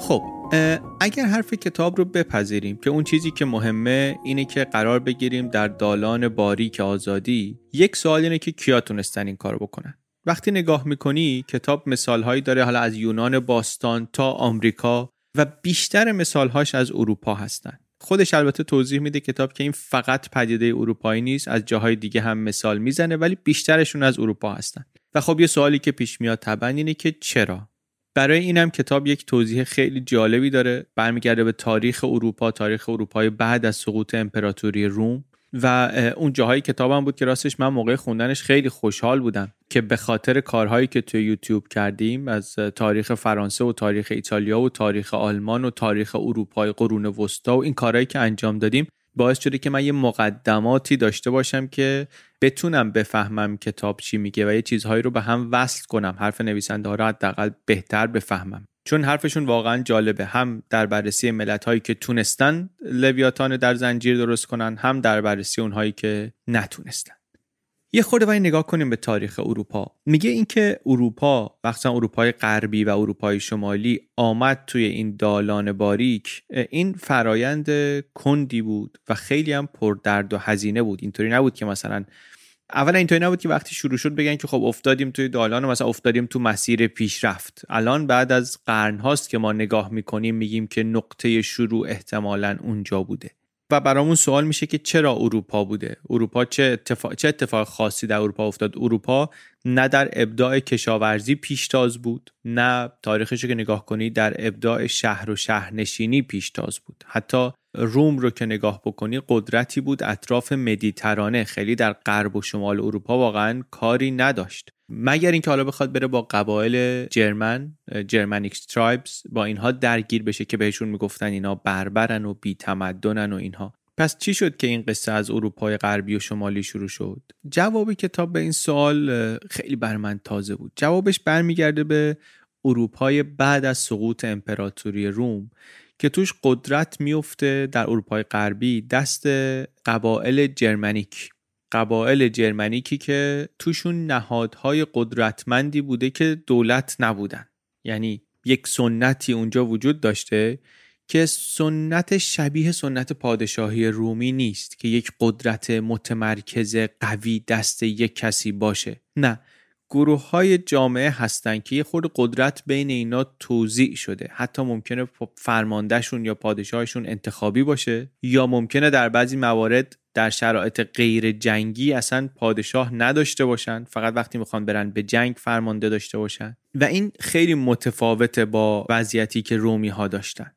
خب اگر حرف کتاب رو بپذیریم که اون چیزی که مهمه اینه که قرار بگیریم در دالان باریک آزادی یک سوال اینه که کیا تونستن این کار بکنن؟ وقتی نگاه می‌کنی کتاب مثالهایی داره حالا از یونان باستان تا آمریکا و بیشتر مثالهاش از اروپا هستن. خودش البته توضیح میده کتاب که این فقط پدیده اروپایی نیست از جاهای دیگه هم مثال می‌زنه ولی بیشترشون از اروپا هستن. و خب یه سوالی که پیش میاد طبعا اینه که چرا؟ برای اینم کتاب یک توضیح خیلی جالبی داره. برمیگرده به تاریخ اروپا تاریخ اروپای بعد از سقوط امپراتوری روم. و اون جاهای کتابم بود که راستش من موقع خوندنش خیلی خوشحال بودم که به خاطر کارهایی که توی یوتیوب کردیم از تاریخ فرانسه و تاریخ ایتالیا و تاریخ آلمان و تاریخ اروپای قرون وسطا و این کارهایی که انجام دادیم باعث شده که من یه مقدماتی داشته باشم که بتونم بفهمم کتاب چی میگه و یه چیزهایی رو به هم وصل کنم حرف نویسنده ها رو حداقل بهتر بفهمم. چون حرفشون واقعا جالبه. هم در بررسی ملت هایی که تونستن لویاتان در زنجیر درست کنن هم در بررسی اونهایی که نتونستن. یه خورده باید نگاه کنیم به تاریخ اروپا. میگه اینکه اروپا وقتا اروپای غربی و اروپای شمالی آمد توی این دالان باریک. این فرایند کندی بود و خیلی هم پر درد و هزینه بود. اینطوری نبود که مثلا اولا اینطوری نبود که وقتی شروع شد بگن که خب افتادیم توی دالان و مثلا افتادیم تو مسیر پیشرفت. الان بعد از قرن هاست که ما نگاه می‌کنیم میگیم که نقطه شروع احتمالا اونجا بوده. و برامون سوال میشه که چرا اروپا بوده؟ اروپا چه اتفاق, چه اتفاق خاصی در اروپا افتاد؟ اروپا نه در ابداع کشاورزی پیشتاز بود نه تاریخش که نگاه کنی در ابداع شهر و شهرنشینی پیشتاز بود. حتی روم رو که نگاه بکنی قدرتی بود اطراف مدیترانه. خیلی در غرب و شمال اروپا واقعا کاری نداشت. مگر اینکه حالا بخواد بره با قبایل جرمن جرمنیک ترایبز با اینها درگیر بشه که بهشون می‌گفتن اینا بربرن و بی تمدنن و اینها. پس چی شد که این قصه از اروپای غربی و شمالی شروع شد؟ جواب کتاب به این سوال خیلی بر من تازه بود. جوابش برمیگرده به اروپای بعد از سقوط امپراتوری روم. که توش قدرت میفته در اروپای غربی دست قبایل جرمنیک. قبایل جرمنیکی که توشون نهادهای قدرتمندی بوده که دولت نبودن. یعنی یک سنتی اونجا وجود داشته که سنت شبیه سنت پادشاهی رومی نیست که یک قدرت متمرکز قوی دست یک کسی باشه. نه گروه های جامعه هستن که یه خود قدرت بین اینا توضیع شده. حتی ممکنه فرماندهشون یا پادشاهشون انتخابی باشه یا ممکنه در بعضی موارد در شرایط غیر جنگی اصلا پادشاه نداشته باشن. فقط وقتی می‌خوان برن به جنگ فرمانده داشته باشن. و این خیلی متفاوته با وضعیتی که رومی ها داشتن.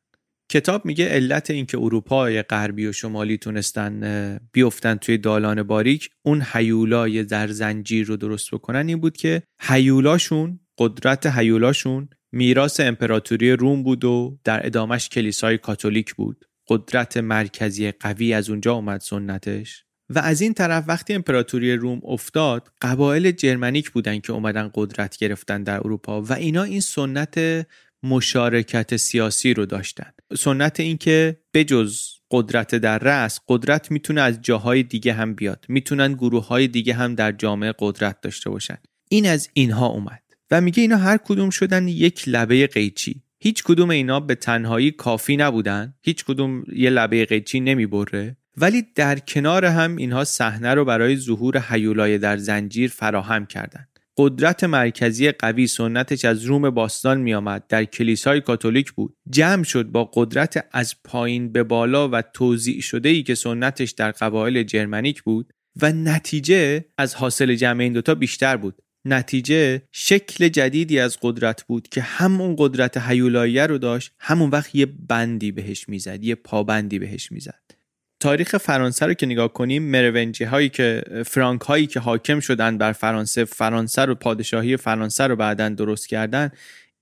کتاب میگه علت اینکه اروپای غربی و شمالی تونستن بیفتن توی دالان باریک اون حیولای در زنجیر رو درست بکنن این بود که حیولاشون قدرت حیولاشون میراث امپراتوری روم بود و در ادامش کلیسای کاتولیک بود. قدرت مرکزی قوی از اونجا اومد سنتش. و از این طرف وقتی امپراتوری روم افتاد قبایل جرمنیک بودن که اومدن قدرت گرفتن در اروپا و اینا این سنت مشارکت سیاسی رو داشتن. سنت اینکه بجز قدرت در رأس قدرت می‌تونه از جاهای دیگه هم بیاد. می‌تونن گروه های دیگه هم در جامعه قدرت داشته باشن. این از اینها اومد. و میگه اینا هر کدوم شدن یک لبه قیچی. هیچ کدوم اینا به تنهایی کافی نبودن. هیچ کدوم یه لبه قیچی نمی‌بره. ولی در کنار هم اینها صحنه رو برای ظهور حیولای در زنجیر فراهم کردند. قدرت مرکزی قوی سنتش از روم باستان می آمد در کلیسای کاتولیک بود. جمع شد با قدرت از پایین به بالا و توضیع شده ای که سنتش در قبایل جرمنیک بود و نتیجه از حاصل جمع این دوتا بیشتر بود. نتیجه شکل جدیدی از قدرت بود که همون قدرت حیولاییه رو داشت همون وقت یه بندی بهش می‌زد یه پابندی بهش می‌زد. تاریخ فرانسه رو که نگاه کنیم مرونجی هایی که فرانک هایی که حاکم شدن بر فرانسه فرانسه رو پادشاهی فرانسه رو بعدا درست کردن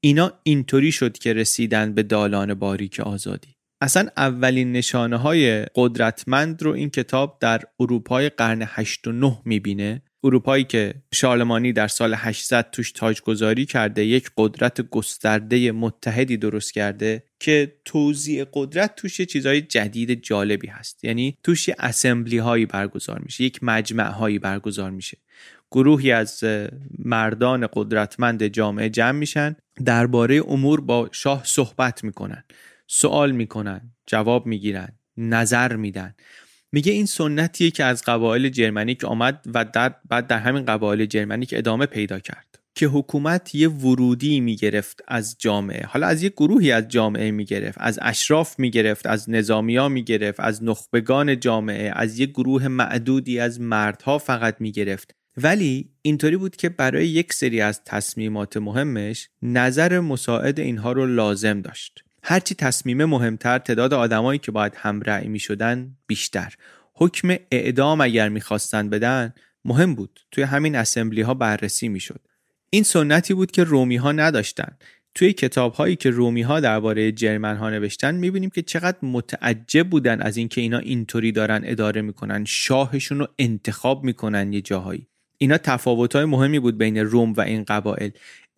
اینا اینطوری شد که رسیدن به دالان باریک آزادی. اصلا اولین نشانه های قدرتمند رو این کتاب در اروپای قرن 8 و 9 می‌بینه. اروپایی که شارلمانی در سال 800 توش تاجگذاری کرده یک قدرت گسترده متحدی درست کرده. که توزیع قدرت توش چیزهای جدید جالبی هست. یعنی توش اسمبلی هایی برگزار میشه یک مجمع هایی برگزار میشه. گروهی از مردان قدرتمند جامعه جمع میشن درباره امور با شاه صحبت می‌کنن سوال می‌کنن جواب می‌گیرن نظر میدن. میگه این سنتیه که از قبایل جرمنیک آمد و در بعد در همین قبایل جرمنیک ادامه پیدا کرد. که حکومت یه ورودی می‌گرفت از جامعه. حالا از یه گروهی از جامعه می‌گرفت از اشراف می‌گرفت از نظامیا می‌گرفت از نخبگان جامعه از یه گروه معدودی از مردها فقط می‌گرفت. ولی اینطوری بود که برای یک سری از تصمیمات مهمش نظر مساعد اینها رو لازم داشت. هرچی تصمیم مهمتر تعداد آدمایی که باید همرأی می شدن بیشتر. حکم اعدام اگر می‌خواستن بدن مهم بود. توی همین اسمبلی ها بررسی می‌شد. این سنتی بود که رومی ها نداشتن توی کتاب هایی که رومی ها درباره جرمن ها نوشتن می‌بینیم که چقدر متعجب بودن از اینکه اینا اینطوری دارن اداره می‌کنن شاهشون رو انتخاب می‌کنن یه جاهایی. اینا تفاوت های مهمی بود بین روم و این قبایل.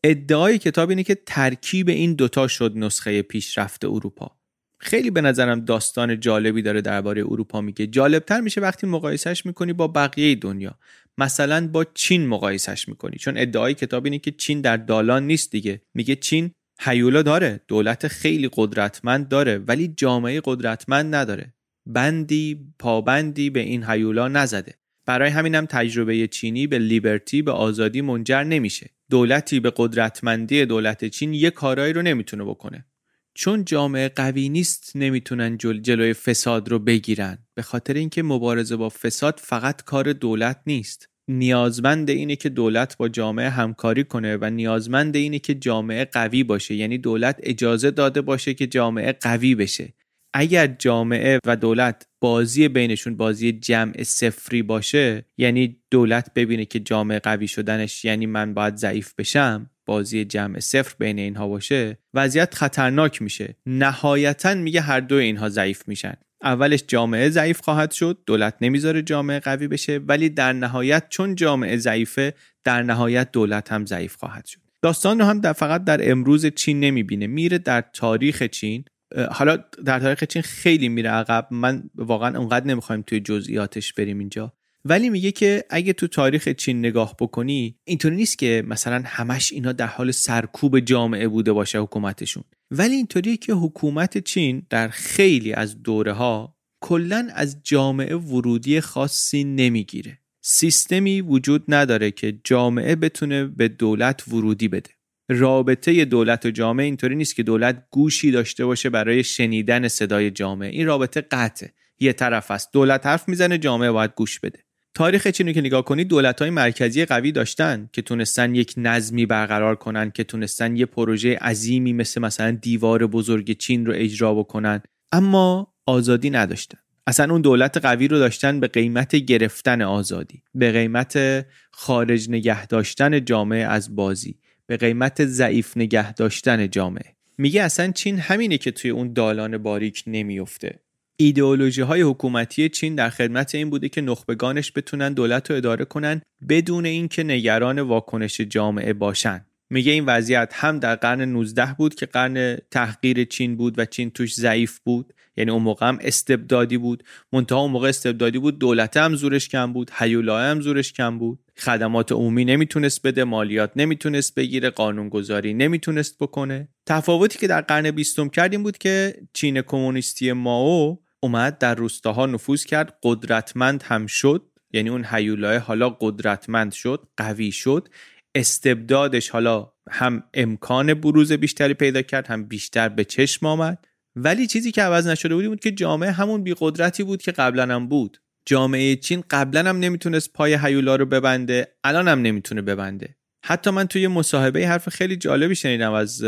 ادعای کتاب اینه که ترکیب این دوتا شد نسخه پیشرفت اروپا. خیلی به نظرم داستان جالبی داره درباره اروپا میگه. جالبتر میشه وقتی مقایسش می‌کنی با بقیه دنیا. مثلا با چین مقایسش می‌کنی. چون ادعای کتاب اینه که چین در دالان نیست دیگه. میگه چین هیولا داره دولت خیلی قدرتمند داره ولی جامعه قدرتمند نداره. بندی پابندی به این هیولا نزده. برای همینم تجربه چینی به لیبرتی به آزادی منجر نمیشه. دولتی به قدرتمندی دولت چین یه کارایی رو نمی‌تونه بکنه. چون جامعه قوی نیست نمی‌تونن جل جلوی فساد رو بگیرن. به خاطر اینکه مبارزه با فساد فقط کار دولت نیست. نیازمند اینه که دولت با جامعه همکاری کنه و نیازمند اینه که جامعه قوی باشه. یعنی دولت اجازه داده باشه که جامعه قوی بشه. اگر جامعه و دولت بازی بینشون بازی جمع صفری باشه یعنی دولت ببینه که جامعه قوی شدنش یعنی من باید ضعیف بشم بازی جمع صفر بین اینها باشه وضعیت خطرناک میشه. نهایتا میگه هر دو اینها ضعیف میشن. اولش جامعه ضعیف خواهد شد دولت نمی‌ذاره جامعه قوی بشه ولی در نهایت چون جامعه ضعیفه در نهایت دولت هم ضعیف خواهد شد. داستان رو هم در فقط در امروز چین نمی‌بینه میره در تاریخ چین. حالا در تاریخ چین خیلی میره عقب. من واقعا اونقدر نمی‌خوایم توی جزئیاتش بریم اینجا. ولی میگه که اگه تو تاریخ چین نگاه بکنی اینطوری نیست که مثلا همش اینا در حال سرکوب جامعه بوده باشه حکومتشون. ولی اینطوریه که حکومت چین در خیلی از دوره ها کلا از جامعه ورودی خاصی نمی‌گیره. سیستمی وجود نداره که جامعه بتونه به دولت ورودی بده. رابطه دولت و جامعه اینطوری نیست که دولت گوشی داشته باشه برای شنیدن صدای جامعه. این رابطه قطعه. یه طرف است دولت حرف می‌زنه جامعه باید گوش بده. تاریخ چین که نگاه کنید دولت های مرکزی قوی داشتن که تونستن یک نظمی برقرار کنن که تونستن یه پروژه عظیمی مثل مثلا دیوار بزرگ چین رو اجرا بکنن. اما آزادی نداشتن. اصلا اون دولت قوی رو داشتن به قیمت گرفتن آزادی به قیمت خارج نگه داشتن جامعه از بازی به قیمت ضعیف نگه داشتن جامعه. میگه اصلا چین همینه که توی اون دالان باریک نمیفته ایدئولوژی های حکومتی چین در خدمت این بوده که نخبگانش بتونن دولت رو اداره کنن بدون اینکه نگران واکنش جامعه باشن. میگه این وضعیت هم در قرن 19 بود که قرن تحقیر چین بود و چین توش ضعیف بود. یعنی اون موقع هم استبدادی بود. منتها اون موقع استبدادی بود دولت هم زورش کم بود هیولای هم زورش کم بود. خدمات عمومی نمی‌تونست بده مالیات نمی‌تونست بگیره قانونگذاری نمی‌تونست بکنه. تفاوتی که در قرن بیستم کردیم بود که چین کمونیستی ماو اومد در روستاها نفوذ کرد. قدرتمند هم شد. یعنی اون هیولای حالا قدرتمند شد قوی شد. استبدادش حالا هم امکان بروز بیشتری پیدا کرد هم بیشتر به چشم آمد. ولی چیزی که عوض نشده بود بود که جامعه همون بی قدرتی بود که قبلا هم بود. جامعه چین قبلا هم نمی‌تونست پای هیولا رو ببنده الان هم نمی‌تونه ببنده. حتی من توی مصاحبه حرف خیلی جالبی شنیدم از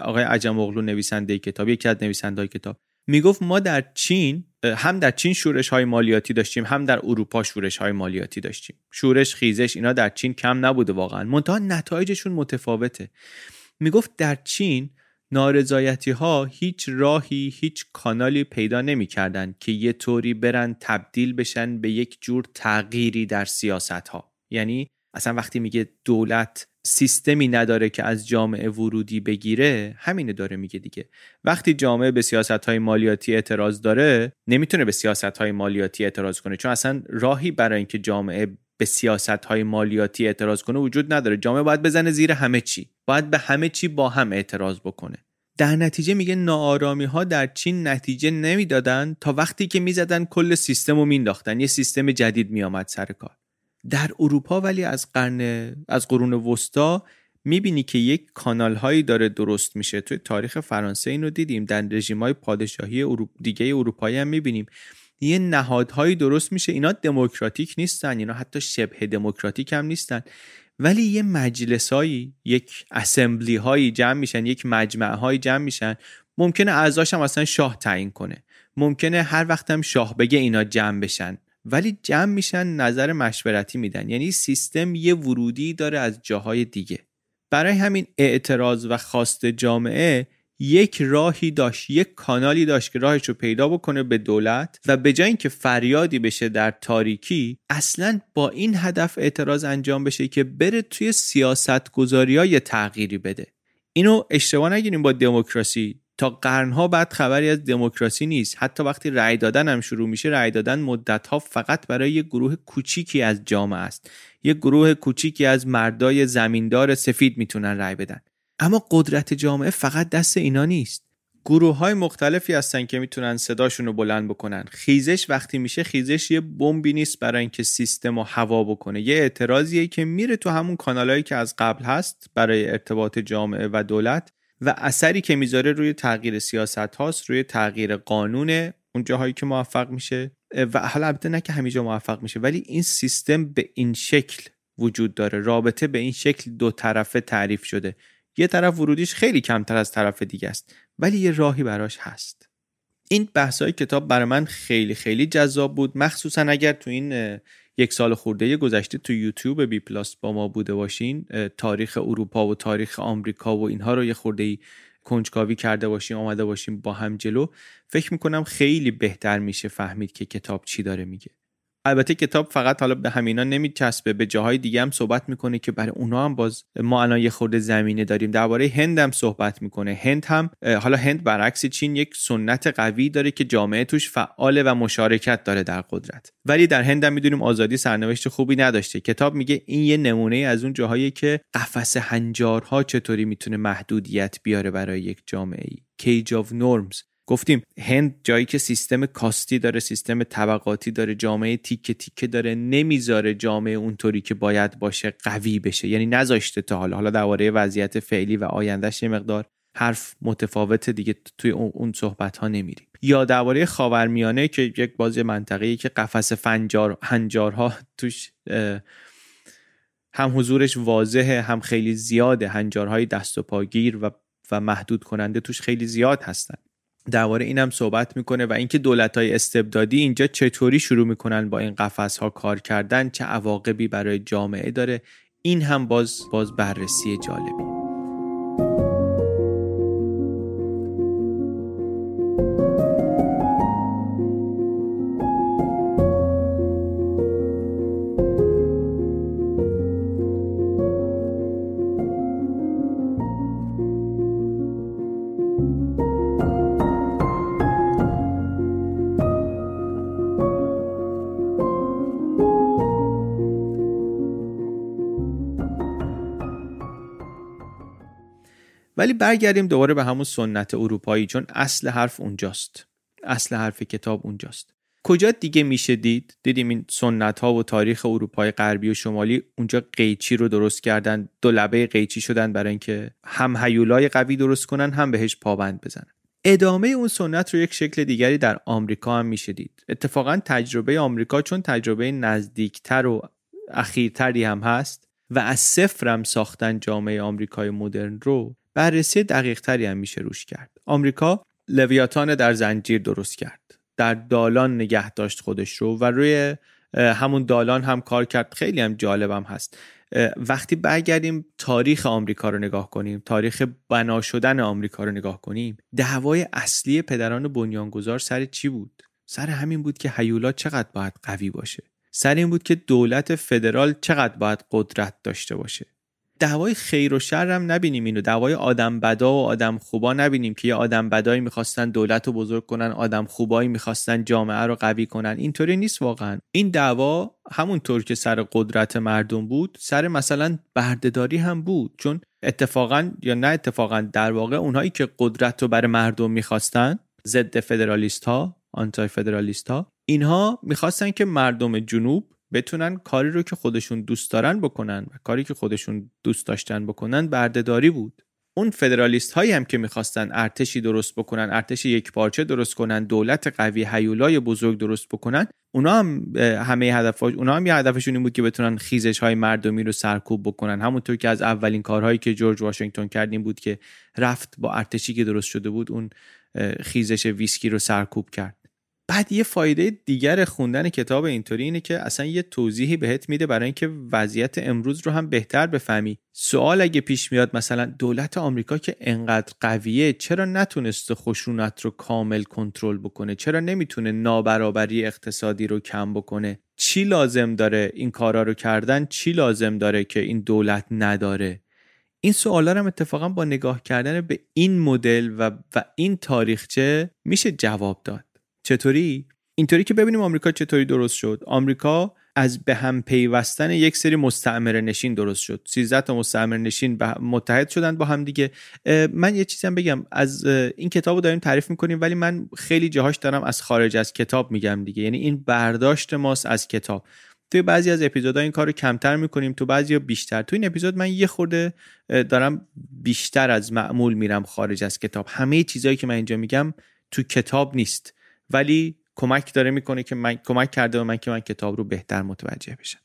آقای عجم اغلو نویسنده کتاب یکی از نویسنده کتاب. می‌گفت ما در چین هم در چین شورش های مالیاتی داشتیم هم در اروپا شورش های مالیاتی داشتیم. شورش خیزش اینا در چین کم نبوده واقعا. منتها نتایجشون متفاوته. می‌گفت در چین نارضایتی ها هیچ راهی هیچ کانالی پیدا نمی‌کردن که یه طوری برن تبدیل بشن به یک جور تغییری در سیاست ها یعنی اصلا وقتی میگه دولت سیستمی نداره که از جامعه ورودی بگیره همینه داره میگه دیگه. وقتی جامعه به سیاست های مالیاتی اعتراض داره نمی‌تونه به سیاست های مالیاتی اعتراض کنه چون اصلا راهی برای اینکه جامعه به سیاست های مالیاتی اعتراض کنه وجود نداره. جامعه باید بزنه زیر همه چی باید به همه چی با هم اعتراض بکنه. در نتیجه میگه ناآرامی ها در چین نتیجه نمی‌دادن تا وقتی که می‌زدن کل سیستم رو مینداختن یه سیستم جدید میآمد سر کار. در اروپا ولی از قرن از قرون وسطا می‌بینی که یک کانال هایی داره درست میشه. توی تاریخ فرانسه اینو دیدیم. در رژیم های پادشاهی دیگه اروپایی هم می‌بینیم. یه نهادهایی درست میشه. اینا دموکراتیک نیستن. اینا حتی شبه دموکراتیک هم نیستن. ولی یه مجلس هایی یک اسمبلی هایی جمع میشن. یک مجمع هایی جمع میشن. ممکنه اعضاش هم اصلا شاه تعیین کنه. ممکنه هر وقت هم شاه بگه اینا جمع بشن. ولی جمع میشن نظر مشورتی میدن. یعنی سیستم یه ورودی داره از جاهای دیگه. برای همین اعتراض و خواست جامعه یک راهی داشت یک کانالی داشت که راهش رو پیدا بکنه به دولت و به جای اینکه فریادی بشه در تاریکی اصلا با این هدف اعتراض انجام بشه که بره توی سیاست گذاری های تغییری بده. اینو اشتباه نگیریم با دموکراسی. تا قرنها بعد خبری از دموکراسی نیست. حتی وقتی رأی دادن هم شروع میشه رأی دادن مدتها فقط برای یک گروه کوچیکی از جامعه است. یک گروه کوچیکی از مردای زمیندار سفید می‌تونن رأی بدن. اما قدرت جامعه فقط دست اینا نیست. گروه های مختلفی هستن که می‌تونن صداشون رو بلند بکنن. خیزش وقتی میشه خیزش یه بمبی نیست برای اینکه سیستم رو هوا بکنه. یه اعتراضیه که میره تو همون کانالایی که از قبل هست برای ارتباط جامعه و دولت. و اثری که می‌ذاره روی تغییر سیاست هاست روی تغییر قانون اون جاهایی که موفق میشه. و حالا البته نه که همینجا موفق میشه ولی این سیستم به این شکل وجود داره. رابطه به این شکل دو طرفه تعریف شده. یه طرف ورودیش خیلی کمتر از طرف دیگه است ولی یه راهی براش هست. این بحث های کتاب برای من خیلی خیلی جذاب بود مخصوصا اگر تو این یک سال خورده گذشته تو یوتیوب بی پلاس با ما بوده باشین. تاریخ اروپا و تاریخ آمریکا و اینها رو یه خورده ای کنجکاوی کرده باشیم آمده باشیم با هم جلو. فکر می‌کنم خیلی بهتر میشه فهمید که کتاب چی داره میگه. البته کتاب فقط حالا به همینا نمیچسبه به جاهای دیگه هم صحبت می‌کنه که برای اونا هم باز ما الان یه خورده زمینه داریم. درباره هند هم صحبت می‌کنه. هند هم حالا هند برعکس چین یک سنت قوی داره که جامعه توش فعاله و مشارکت داره در قدرت. ولی در هند هم می‌دونیم آزادی سرنوشت خوبی نداشته. کتاب میگه این یه نمونه از اون جاهایی که قفس هنجارها چطوری می‌تونه محدودیت بیاره برای یک جامعه ای کیج of norms. گفتیم هند جایی که سیستم کاستی داره سیستم طبقاتی داره جامعه تیکه تیکه داره نمی‌ذاره جامعه اونطوری که باید باشه قوی بشه. یعنی نذاشته تا حالا. حالا درباره وضعیت فعلی و آیندهش یه مقدار حرف متفاوت دیگه توی اون صحبت ها نمیریم. یا درباره خاورمیانه که یک بازی منطقه‌ای که قفس فنجار هنجارها توش هم حضورش واضحه هم خیلی زیاده. هنجارهای دست و پاگیر و و محدود کننده توش خیلی زیاد هستن. درباره اینم صحبت می‌کنه و اینکه دولت های استبدادی اینجا چطوری شروع می‌کنن با این قفس ها کار کردن چه عواقبی برای جامعه داره این هم باز باز بررسی جالبی. ولی برگردیم دوباره به همون سنت اروپایی چون اصل حرف اونجاست. اصل حرف کتاب اونجاست. کجا دیگه میشه دید؟ دیدیم این سنت ها و تاریخ اروپای غربی و شمالی اونجا قیچی رو درست کردن دو لبه قیچی شدن برای اینکه هم هیولای قوی درست کنن هم بهش پابند بزنن. ادامه اون سنت رو یک شکل دیگری در آمریکا هم میشه دید. اتفاقا تجربه آمریکا چون تجربه نزدیکتر و اخیرتری هم هست و از صفرم ساختن جامعه آمریکای مدرن رو بررسی دقیق تری هم میشه روش کرد. آمریکا لویاتان در زنجیر درست کرد. در دالان نگه داشت خودش رو و روی همون دالان هم کار کرد. خیلی هم جالبم هست. وقتی برگردیم تاریخ آمریکا رو نگاه کنیم تاریخ بنا شدن آمریکا رو نگاه کنیم دعوای اصلی پدران بنیانگذار سر چی بود؟ سر همین بود که هیولا چقدر باید قوی باشه. سر این بود که دولت فدرال چقدر باید قدرت داشته باشه. دعوای خیر و شر هم نبینیم اینو. دعوای آدم بدا و آدم خوبا نبینیم که یه آدم بدایی می‌خواستن دولت رو بزرگ کنن آدم خوبایی می‌خواستن جامعه رو قوی کنن. اینطوری نیست واقعا. این دعوا همونطور که سر قدرت مردم بود سر مثلا بردهداری هم بود. چون اتفاقا یا نه اتفاقا در واقع اونهایی که قدرت رو برای مردم می‌خواستن ضد فدرالیست ها آنتای فدرالیست ها اینها می‌خواستن که مردم جنوب بتونن کاری رو که خودشون دوست دارن بکنن و کاری که خودشون دوست داشتن بکنن بردهداری بود. اون فدرالیست هایی هم که می‌خواستن ارتشی درست بکنن ارتش یک پارچه درست کنن دولت قوی هیولای بزرگ درست بکنن اونا هم همه هدف اونا هم یه هدفشون این بود که بتونن خیزش های مردمی رو سرکوب بکنن. همونطور که از اولین کارهایی که جورج واشنگتن کرد این بود که رفت با ارتشی که درست شده بود اون خیزش ویسکی رو سرکوب کرد. بعد یه فایده دیگر خوندن کتاب اینطوری اینه که اصلا یه توضیحی بهت میده برای اینکه وضعیت امروز رو هم بهتر بفهمی. سوال اگه پیش میاد مثلا دولت آمریکا که انقدر قویه چرا نتونسته خشونت رو کامل کنترل بکنه؟ چرا نمی‌تونه نابرابری اقتصادی رو کم بکنه؟ چی لازم داره این کارا رو کردن؟ چی لازم داره که این دولت نداره؟ این سوالا هم اتفاقا با نگاه کردن به این مدل و, و این تاریخچه میشه جواب داد. چطوری؟ اینطوری که ببینیم آمریکا چطوری درست شد. آمریکا از به هم پیوستن یک سری مستعمره نشین درست شد. 13 تا مستعمره نشین متحد شدن با هم دیگه. من یه چیزی هم بگم. از این کتاب رو داریم تعریف می‌کنیم ولی من خیلی جاهاش دارم از خارج از کتاب میگم دیگه. یعنی این برداشت ماست از کتاب. توی بعضی از اپیزودها این کار رو کمتر می‌کنیم تو بعضی بیشتر. تو این اپیزود من یه خورده دارم بیشتر از معمول میرم خارج از کتاب. همه چیزهایی که من اینجا میگم تو کتاب نیست. ولی کمک داره می‌کنه که من کمک کرده به من که من کتاب رو بهتر متوجه بشم.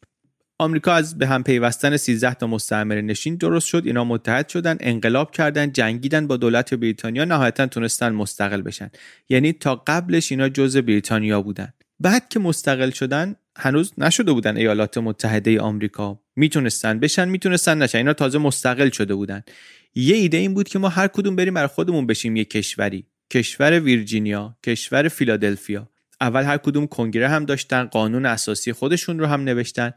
آمریکا از به هم پیوستن 13 تا مستعمره نشین درست شد. اینا متحد شدن انقلاب کردن جنگیدن با دولت بریتانیا. نهایتا تونستن مستقل بشن. یعنی تا قبلش اینا جزء بریتانیا بودن. بعد که مستقل شدن هنوز نشده بودن ایالات متحده آمریکا. می‌تونستن بشن می‌تونستن نشن. اینا تازه مستقل شده بودن. یه ایده این بود که ما هر کدوم بریم برای خودمون بشیم یه کشوری. کشور ویرجینیا کشور فیلادلفیا. اول هر کدوم کنگره هم داشتن قانون اساسی خودشون رو هم نوشتن.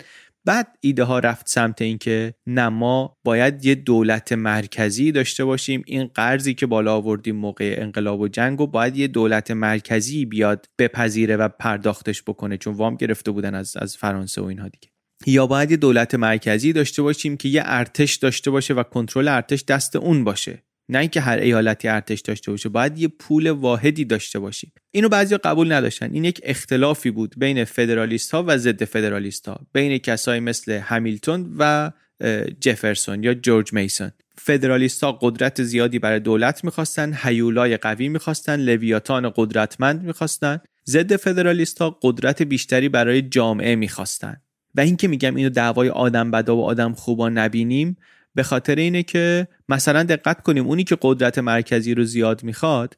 بعد ایده ها رفت سمت اینکه نه ما باید یه دولت مرکزی داشته باشیم. این قرضی که بالا آوردیم موقع انقلاب و جنگ و باید یه دولت مرکزی بیاد بپذیره و پرداختش بکنه چون وام گرفته بودن از از فرانسه و اینها دیگه. یا باید یه دولت مرکزی داشته باشیم که یه ارتش داشته باشه و کنترل ارتش دست اون باشه. نه اینکه هر ایالتی ارتش داشته باشه باید یه پول واحدی داشته باشیم. اینو بعضی قبول نداشتن. این یک اختلافی بود بین فدرالیست ها و ضد فدرالیست ها بین کسایی مثل همیلتون و جفرسون یا جورج میسون. فدرالیستا قدرت زیادی برای دولت می‌خواستن هیولای قوی می‌خواستن لویاتان قدرتمند می‌خواستن. ضد فدرالیستا قدرت بیشتری برای جامعه می‌خواستن. و اینکه میگم اینو دعوای آدم بدا و آدم خوبا نبینیم به خاطر اینه که مثلا دقت کنیم اونی که قدرت مرکزی رو زیاد می‌خواد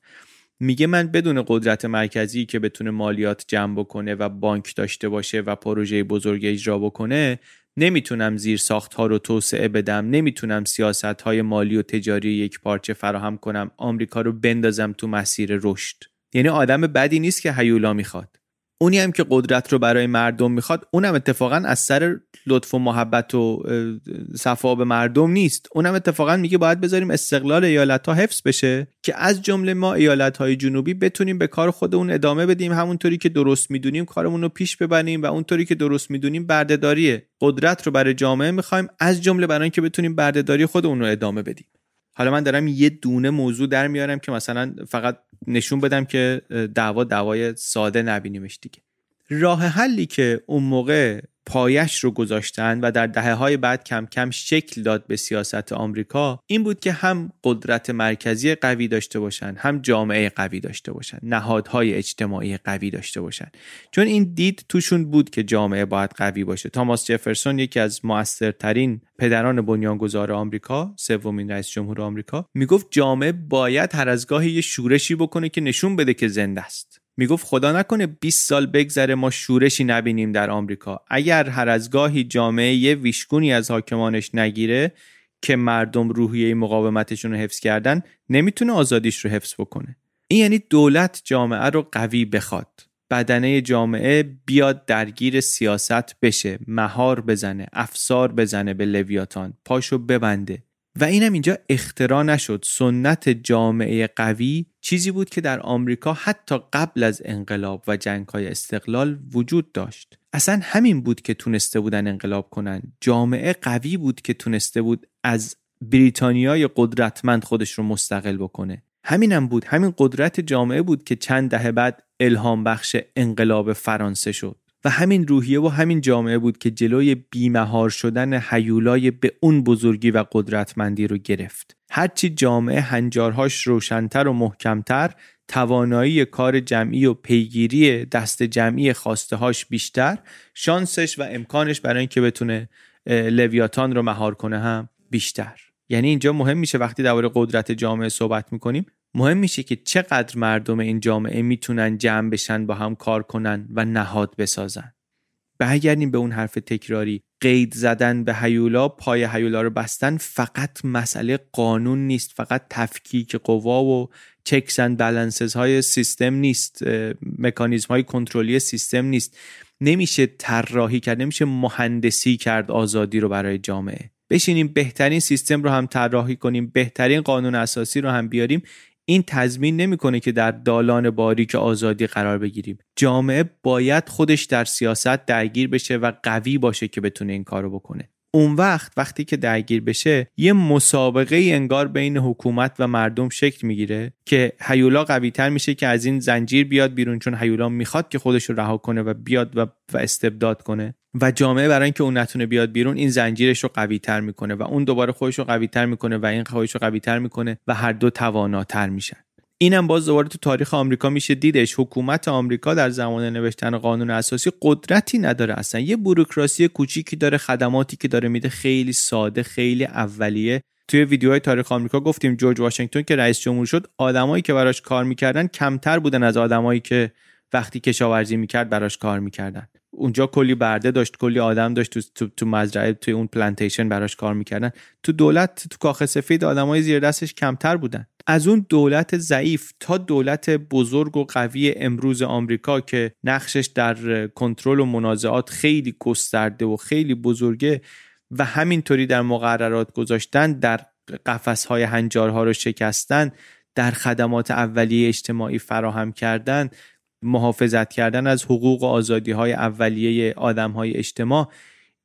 میگه من بدون قدرت مرکزی که بتونه مالیات جمع بکنه و بانک داشته باشه و پروژه بزرگ اجرا بکنه نمی‌تونم زیر ساخت ها رو توسعه بدم نمی‌تونم سیاست های مالی و تجاری یک پارچه فراهم کنم آمریکا رو بندازم تو مسیر رشد. یعنی آدم بدی نیست که هیولا می‌خواد. اونی هم که قدرت رو برای مردم می‌خواد اونم اتفاقا از سر لطف و محبت و صفا به مردم نیست. اونم اتفاقا میگه باید بذاریم استقلال ایالت ها حفظ بشه که از جمله ما ایالت های جنوبی بتونیم به کار خودمون ادامه بدیم. همونطوری که درست می‌دونیم کارمون رو پیش ببریم و اونطوری که درست می‌دونیم بردهداری قدرت رو برای جامعه می‌خوایم از جمله برای اینکه بتونیم بردهداری خودمون رو ادامه بدیم. حالا من دارم یه دونه موضوع در میارم که مثلا فقط نشون بدم که دعوا دعوای ساده نبینیمش دیگه. راه حلی که اون موقع پایش رو گذاشتن و در دهه های بعد کم کم شکل داد به سیاست آمریکا این بود که هم قدرت مرکزی قوی داشته باشن هم جامعه قوی داشته باشن نهادهای اجتماعی قوی داشته باشن چون این دید توشون بود که جامعه باید قوی باشه. تاماس جفرسون یکی از موثرترین پدران بنیانگذار آمریکا سومین رئیس جمهور آمریکا می‌گفت جامعه باید هر از گاهی یه شورشی بکنه که نشون بده که زنده است. می‌گفت خدا نکنه 20 سال بگذره ما شورشی نبینیم در آمریکا. اگر هر از گاهی جامعه یه ویشگونی از حاکمانش نگیره که مردم روحیه مقاومتشون رو حفظ کردن نمی‌تونه آزادیش رو حفظ بکنه. این یعنی دولت جامعه رو قوی بخواد. بدنه جامعه بیاد درگیر سیاست بشه مهار بزنه افسار بزنه به لویاتان پاشو ببنده. و اینم اینجا اختراع نشد. سنت جامعه قوی چیزی بود که در آمریکا حتی قبل از انقلاب و جنگ های استقلال وجود داشت. اصلا همین بود که تونسته بودن انقلاب کنن. جامعه قوی بود که تونسته بود از بریتانیای قدرتمند خودش رو مستقل بکنه. همینم بود. همین قدرت جامعه بود که چند دهه بعد الهام بخش انقلاب فرانسه شد. و همین روحیه و همین جامعه بود که جلوی بیمهار شدن حیولای به اون بزرگی و قدرتمندی رو گرفت. هرچی جامعه هنجارهاش روشنتر و محکمتر توانایی کار جمعی و پیگیری دست جمعی هاش بیشتر شانسش و امکانش برای اینکه بتونه لویاتان رو مهار کنه هم بیشتر. یعنی اینجا مهم میشه وقتی درباره قدرت جامعه صحبت می‌کنیم مهم میشه که چقدر مردم این جامعه می‌تونن جمع بشن با هم کار کنن و نهاد بسازن. برگردیم به اون حرف تکراری. قید زدن به هیولا پای هیولا رو بستن فقط مسئله قانون نیست فقط تفکیک قوا و چکس اند بلنسز های سیستم نیست مکانیزم های کنترلی سیستم نیست. نمیشه طراحی کرد نمیشه مهندسی کرد آزادی رو برای جامعه. بشینیم بهترین سیستم رو هم طراحی کنیم بهترین قانون اساسی رو هم بیاریم. این تضمین نمی‌کنه که در دالان باریک آزادی قرار بگیریم. جامعه باید خودش در سیاست درگیر بشه و قوی باشه که بتونه این کارو بکنه. اون وقت وقتی که درگیر بشه یه مسابقه انگار بین حکومت و مردم شکل می‌گیره که هیولا قوی تر میشه که از این زنجیر بیاد بیرون چون هیولا می‌خواد که خودش رو رها کنه و بیاد و, و استبداد کنه. و جامعه برای اینکه اون نتونه بیاد بیرون این زنجیرش رو قوی تر می‌کنه و اون دوباره خودش رو قوی تر می‌کنه و این خودش رو قوی تر می‌کنه و هر دو تواناتر میشن. اینم باز دوباره تو تاریخ آمریکا میشه دیدش. حکومت آمریکا در زمان نوشتن قانون اساسی قدرتی نداره اصلا. یه بوروکراسی کوچیکی داره خدماتی که داره میده خیلی ساده خیلی اولیه. توی ویدیوهای تاریخ آمریکا گفتیم جورج واشنگتن که رئیس جمهور شد آدمایی که براش کار می‌کردن کمتر بودن از آدمایی که وقتی کشاورزی می‌کرد براش کار می‌کردن. اونجا کلی برده داشت کلی آدم داشت تو, تو, تو مزرعه توی اون پلانتیشن براش کار می‌کردن. تو دولت تو کاخ سفید آدمای زیر دستش کمتر بودن. از اون دولت ضعیف تا دولت بزرگ و قوی امروز آمریکا که نقشش در کنترل و منازعات خیلی گسترده و خیلی بزرگه و همینطوری در مقررات گذاشتن در قفس های هنجارها رو شکستن در خدمات اولیه اجتماعی فراهم کردن محافظت کردن از حقوق و آزادی های اولیه آدم های اجتماع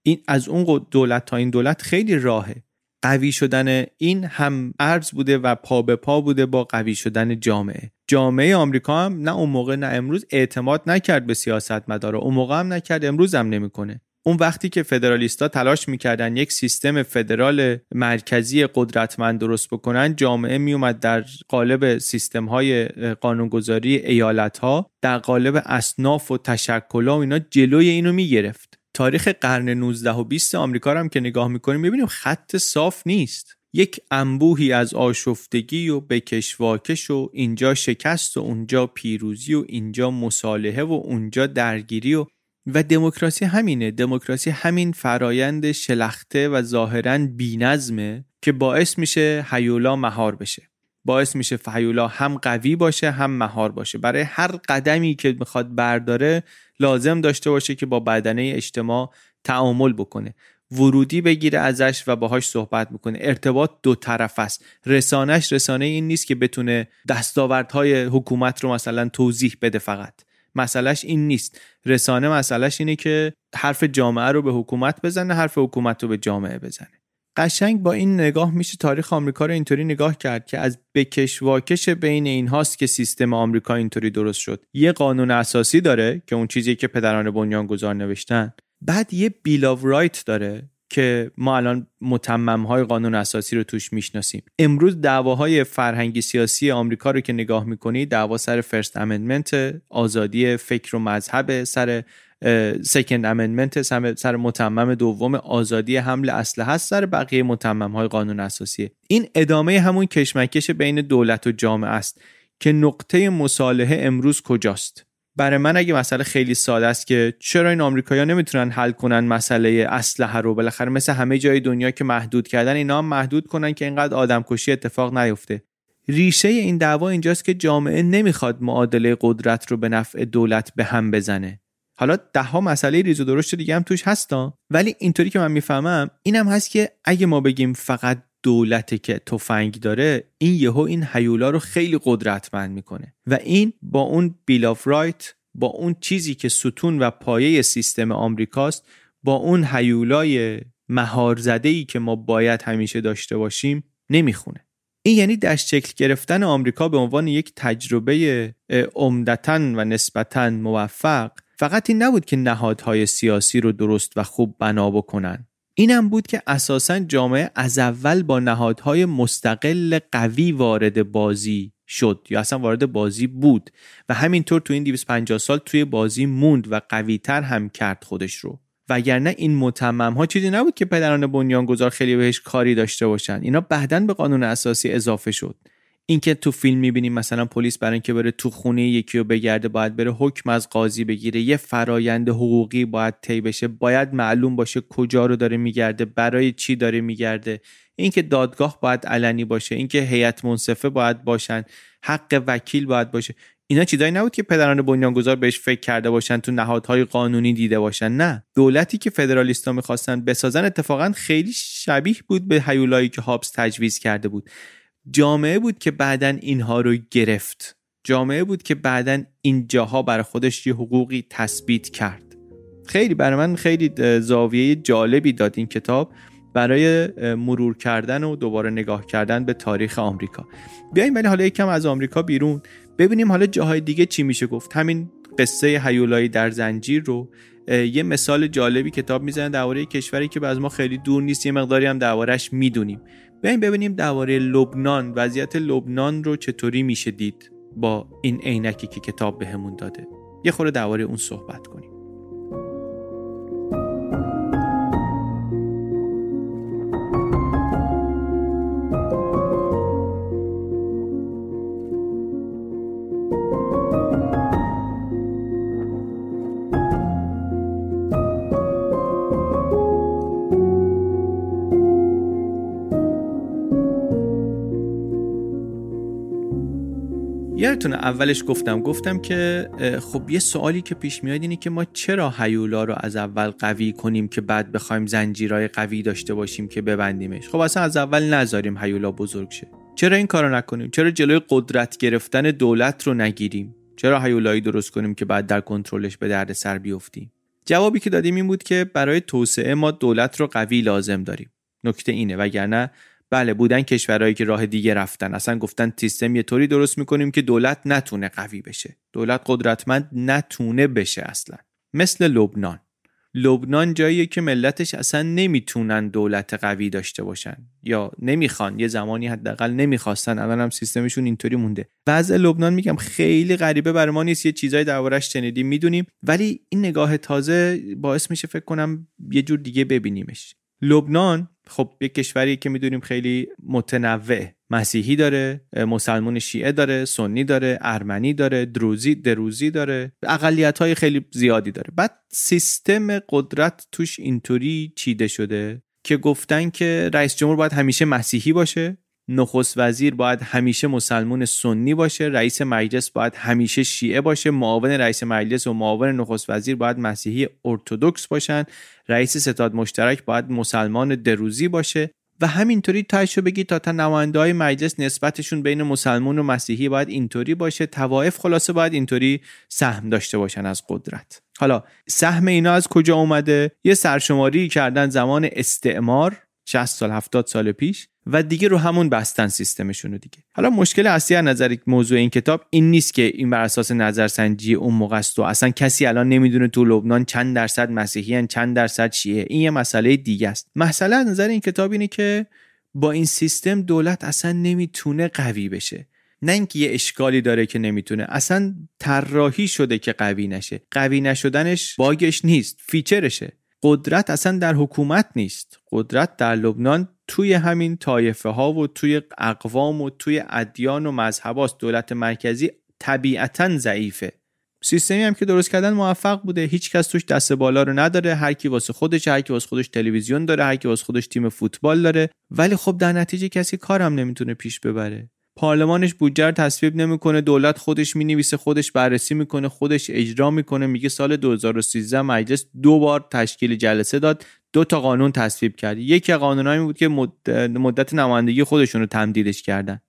این از اون دولت تا این دولت خیلی راهه. قوی شدن این هم ارز بوده و پا به پا بوده با قوی شدن جامعه. جامعه آمریکا هم نه اون موقع نه امروز اعتماد نکرد به سیاست مداره اون موقع هم نکرد امروز هم نمی‌کنه. اون وقتی که فدرالیستا تلاش می‌کردن یک سیستم فدرال مرکزی قدرتمند درست بکنن جامعه میومد در قالب سیستم های قانونگذاری ایالت ها در قالب اصناف و تشکل و اینا جلوی اینو می‌گرفت. تاریخ قرن 19 و 20 آمریکا رو هم که نگاه می‌کنیم می‌بینیم خط صاف نیست. یک انبوهی از آشفتگی و بکشواکش و اینجا شکست و اونجا پیروزی و اینجا مصالحه و اونجا درگیری و و دموکراسی همینه. دموکراسی همین فرایند شلخته و ظاهرا بینظمه که باعث میشه حیولا مهار بشه. باعث میشه فهیولا هم قوی باشه هم مهار باشه. برای هر قدمی که می‌خواد برداره لازم داشته باشه که با بدنه اجتماع تعامل بکنه. ورودی بگیره ازش و باهاش صحبت می‌کنه ارتباط دو طرف است. رسانش رسانه این نیست که بتونه دستاوردهای حکومت رو مثلا توضیح بده فقط. مسئلهش این نیست. رسانه مسئلهش اینه که حرف جامعه رو به حکومت بزنه حرف حکومت رو به جامعه بزنه. قشنگ با این نگاه میشه تاریخ آمریکا رو اینطوری نگاه کرد که از بکش واکش بین این هاست که سیستم آمریکا اینطوری درست شد. یه قانون اساسی داره که اون چیزی که پدران بنیانگذار نوشتن. بعد یه Bill of Rights داره که ما الان متمم های قانون اساسی رو توش می‌شناسیم. امروز دعواهای فرهنگی سیاسی آمریکا رو که نگاه می‌کنی دعوا سر First Amendment آزادی فکر و مذهب سر سکند امندمنت سر متمم دوم آزادی حمل اسلحه هست سر بقیه متمم های قانون اساسی. این ادامه همون کشمکش بین دولت و جامعه است که نقطه مصالحه امروز کجاست؟ برای من اگه مسئله خیلی ساده است که چرا این آمریکایی‌ها نمی‌تونن حل کنن مسئله اسلحه رو؟ بالاخره مثل همه جای دنیا که محدود کردن اینا هم محدود کنن که اینقدر آدمکشی اتفاق نیفته. ریشه این دعوا اینجاست که جامعه نمی‌خواد معادله قدرت رو به نفع دولت به هم بزنه. حالا ده ها مسئله ریز و درشت دیگه هم توش هستا ولی اینطوری که من می‌فهمم اینم هست که اگه ما بگیم فقط دولتی که تفنگ داره این یهو این هیولا رو خیلی قدرتمند می‌کنه. و این با اون Bill of Rights با اون چیزی که ستون و پایه سیستم آمریکاست با اون هیولای مهار ای که ما باید همیشه داشته باشیم نمی‌خونه. این یعنی دست شکل گرفتن آمریکا به عنوان یک تجربه عمدتا و نسبتا موفق فقط این نبود که نهادهای سیاسی رو درست و خوب بنا بکنن. اینم بود که اساسا جامعه از اول با نهادهای مستقل قوی وارد بازی شد یا اصلا وارد بازی بود و همینطور تو این 250 سال توی بازی موند و قویتر هم کرد خودش رو. وگرنه این متمم ها چیزی نبود که پدران بنیانگذار خیلی بهش کاری داشته باشن. اینا بعدا به قانون اساسی اضافه شد. اینکه تو فیلم می‌بینیم مثلا پلیس برای اینکه بره تو خونه یکی رو بگرده باید بره حکم از قاضی بگیره. یه فرایند حقوقی باید طی بشه. باید معلوم باشه کجا رو داره میگرده برای چی داره میگرده. اینکه دادگاه باید علنی باشه اینکه هیئت منصفه باید باشن حق وکیل باید باشه. اینا چیزایی نبود که پدران بنیانگذار بهش فکر کرده باشن تو نهادهای قانونی دیده باشن. نه. دولتی که فدرالیستا می‌خواستن بسازن اتفاقا خیلی شبیه بود به هیولایی که هابس تجویز کرده بود. جامعه بود که بعدا اینها رو گرفت. جامعه بود که بعدا این جاها برای خودش یه حقوقی تثبیت کرد. خیلی برای من خیلی زاویه جالبی داد این کتاب برای مرور کردن و دوباره نگاه کردن به تاریخ آمریکا. بیایم ولی حالا یکم از آمریکا بیرون. ببینیم حالا جاهای دیگه چی میشه گفت. همین قصه هیولایی در زنجیر رو یه مثال جالبی کتاب می‌زنه درباره کشوری که از ما خیلی دور نیست یه مقداری هم دربارهش می‌دونیم. بیایم ببینیم درباره لبنان وضعیت لبنان رو چطوری میشه دید با این عینکی که کتاب بهمون داده. یه خورده درباره اون صحبت کنیم. یادتونه اولش گفتم گفتم که خب یه سوالی که پیش میاد اینه که ما چرا هیولا رو از اول قوی کنیم که بعد بخوایم زنجیرهای قوی داشته باشیم که ببندیمش؟ خب اصلا از اول نذاریم هیولا بزرگ شه. چرا این کارو نکنیم؟ چرا جلوی قدرت گرفتن دولت رو نگیریم؟ چرا هیولایی درست کنیم که بعد در کنترلش به درد سر بیفتیم؟ جوابی که دادیم این بود که برای توسعه ما دولت رو قوی لازم داریم. نکته اینه وگرنه بله بودن کشورهایی که راه دیگه رفتن. اصلا گفتن سیستم یه طوری درست می‌کنیم که دولت نتونه قوی بشه. دولت قدرتمند نتونه بشه اصلا. مثل لبنان. لبنان جاییه که ملتش اصلا نمی‌تونن دولت قوی داشته باشن. یا نمی‌خوان. یه زمانی حداقل نمی‌خواستن. الان هم سیستمشون اینطوری مونده. وضع لبنان میگم خیلی غریبه برای ما نیست. یه چیزای دربارش شنیدیم می‌دونیم. ولی این نگاه تازه باعث میشه فکر کنم یه جور دیگه ببینیمش. لبنان خب یه کشوری که می‌دونیم خیلی متنوع. مسیحی داره مسلمون شیعه داره سنی داره ارمنی داره دروزی دروزی داره. اقلیت های خیلی زیادی داره. بعد سیستم قدرت توش اینطوری چیده شده که گفتن که رئیس جمهور باید همیشه مسیحی باشه. نخست وزیر باید همیشه مسلمون سنی باشه رئیس مجلس باید همیشه شیعه باشه معاون رئیس مجلس و معاون نخست وزیر باید مسیحی ارتودکس باشن رئیس ستاد مشترک باید مسلمان دروزی باشه و همینطوری تایشو بگی تا تا نماینده های مجلس نسبتشون بین مسلمون و مسیحی باید اینطوری باشه. توائف خلاصه باید اینطوری سهم داشته باشن از قدرت. حالا سهم اینا از کجا اومده؟ یه سرشماری کردن زمان استعمار 60 سال 70 سال پیش. و دیگه رو همون بستن سیستمشون رو دیگه. حالا مشکل اصلی از نظر موضوع این کتاب این نیست که این بر اساس نظرسنجی اون موقع است و اصلا کسی الان نمی‌دونه تو لبنان چند درصد مسیحیان چند درصد شیعه. این یه مسئله دیگه است. مسئله از نظر این کتاب اینه که با این سیستم دولت اصلا نمی‌تونه قوی بشه. نه اینکه یه اشکالی داره که نمی‌تونه اصلا طراحی شده که قوی نشه. قوی نشدنش باگش نیست فیچرشه. قدرت اصلا در حکومت نیست. قدرت در لبنان توی همین طایفه ها و توی اقوام و توی ادیان و مذهباست دولت مرکزی طبیعتا ضعیفه. سیستمی هم که درست کردن موفق بوده. هیچ کس توش دست بالا رو نداره. هر کی واسه خودش هر کی واسه خودش تلویزیون داره هر کی واسه خودش تیم فوتبال داره. ولی خب در نتیجه کسی کارم نمی‌تونه پیش ببره. پارلمانش بودجه رو تصویب نمی‌کنه. دولت خودش می‌نویسه خودش بررسی می‌کنه خودش اجرا می‌کنه. میگه سال 2013 مجلس دو بار تشکیل جلسه داد. دو تا قانون تصویب کرد. یکی قانونایی بود که مدت نمایندگی خودشون رو تمدیدش کردن.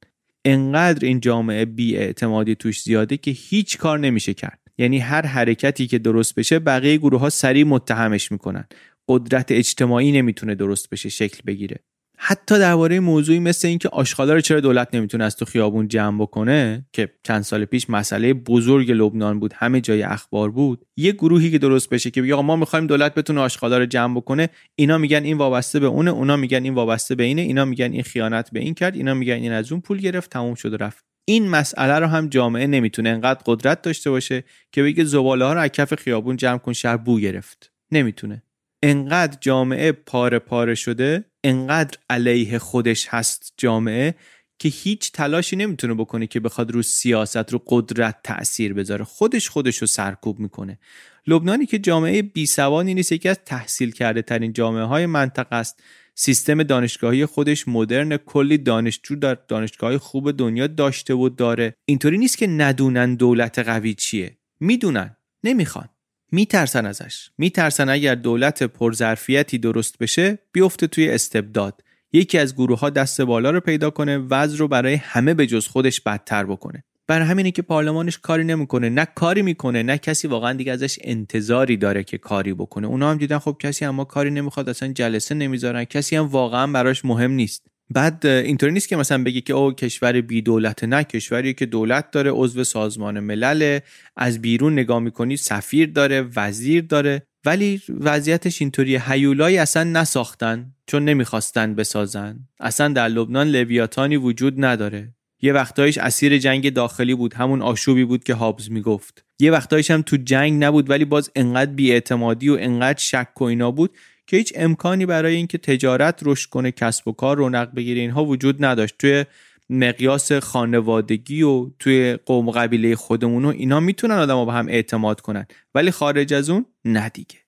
انقدر این جامعه اعتمادی توش زیاده که هیچ کار نمیشه کرد. یعنی هر حرکتی که درست بشه بقیه گروه ها سریع متهمش می‌کنن. قدرت اجتماعی نمی‌تونه درست بشه شکل بگیره. حتی درباره موضوعی مثل اینکه آشغالا رو چرا دولت نمی‌تونه از تو خیابون جمع بکنه که چند سال پیش مسئله بزرگ لبنان بود همه جای اخبار بود یه گروهی که درست بشه که بگه ما می‌خوایم دولت بتونه آشغالا رو جمع بکنه اینا میگن این وابسته به اونه اونا میگن این وابسته به اینه اینا میگن این خیانت به این کرد اینا میگن این از اون پول گرفت تموم شد و رفت. این مسئله رو هم جامعه نمی‌تونه انقدر قدرت داشته باشه که بگه زباله ها رو کف خیابون جمع کن شهر بو گرفت. نمی‌تونه. انقدر جامعه پاره پاره شده انقدر علیه خودش هست جامعه که هیچ تلاشی نمی‌تونه بکنه که بخواد رو سیاست رو قدرت تاثیر بذاره. خودش خودش رو سرکوب می‌کنه. لبنانی که جامعه بی سوانی نیست یکی از تحصیل کرده ترین جامعه های منطقه است. سیستم دانشگاهی خودش مدرن کلی دانشجو در دانشگاه خوب دنیا داشته و داره. اینطوری نیست که ندونن دولت قوی چیه. می‌دونن. نمی‌خوان. میترسن ازش. میترسن اگر دولت پرظرفیتی درست بشه بیفته توی استبداد. یکی از گروه ها دست بالا رو پیدا کنه وضع رو برای همه به جز خودش بدتر بکنه. بر همینه که پارلمانش کاری نمی‌کنه نه کاری می‌کنه نه کسی واقعا دیگه ازش انتظاری داره که کاری بکنه. اونا هم دیدن خب کسی اما کاری نمی‌خواد اصلا جلسه نمی‌ذارن کسی هم واقعا براش مهم نیست. بعد اینطوری نیست که مثلا بگی که او کشور بی دولت نه کشوری که دولت داره عضو سازمان ملل از بیرون نگاه می‌کنی سفیر داره وزیر داره ولی وضعیتش اینطوری هیولایی اصلا نساختن چون نمی‌خواستن بسازن. اصلا در لبنان لویاتانی وجود نداره. یه وقتایش اسیر جنگ داخلی بود همون آشوبی بود که هابز می‌گفت. یه وقتایش هم تو جنگ نبود ولی باز انقدر بیاعتمادی و انقدر شک و اینا بود که هیچ امکانی برای اینکه تجارت رشد کنه کسب و کار رونق بگیره اینها وجود نداشت. توی مقیاس خانوادگی و توی قوم قبیله خودمون و اینا می‌تونن آدم با هم اعتماد کنن ولی خارج از اون ندیگه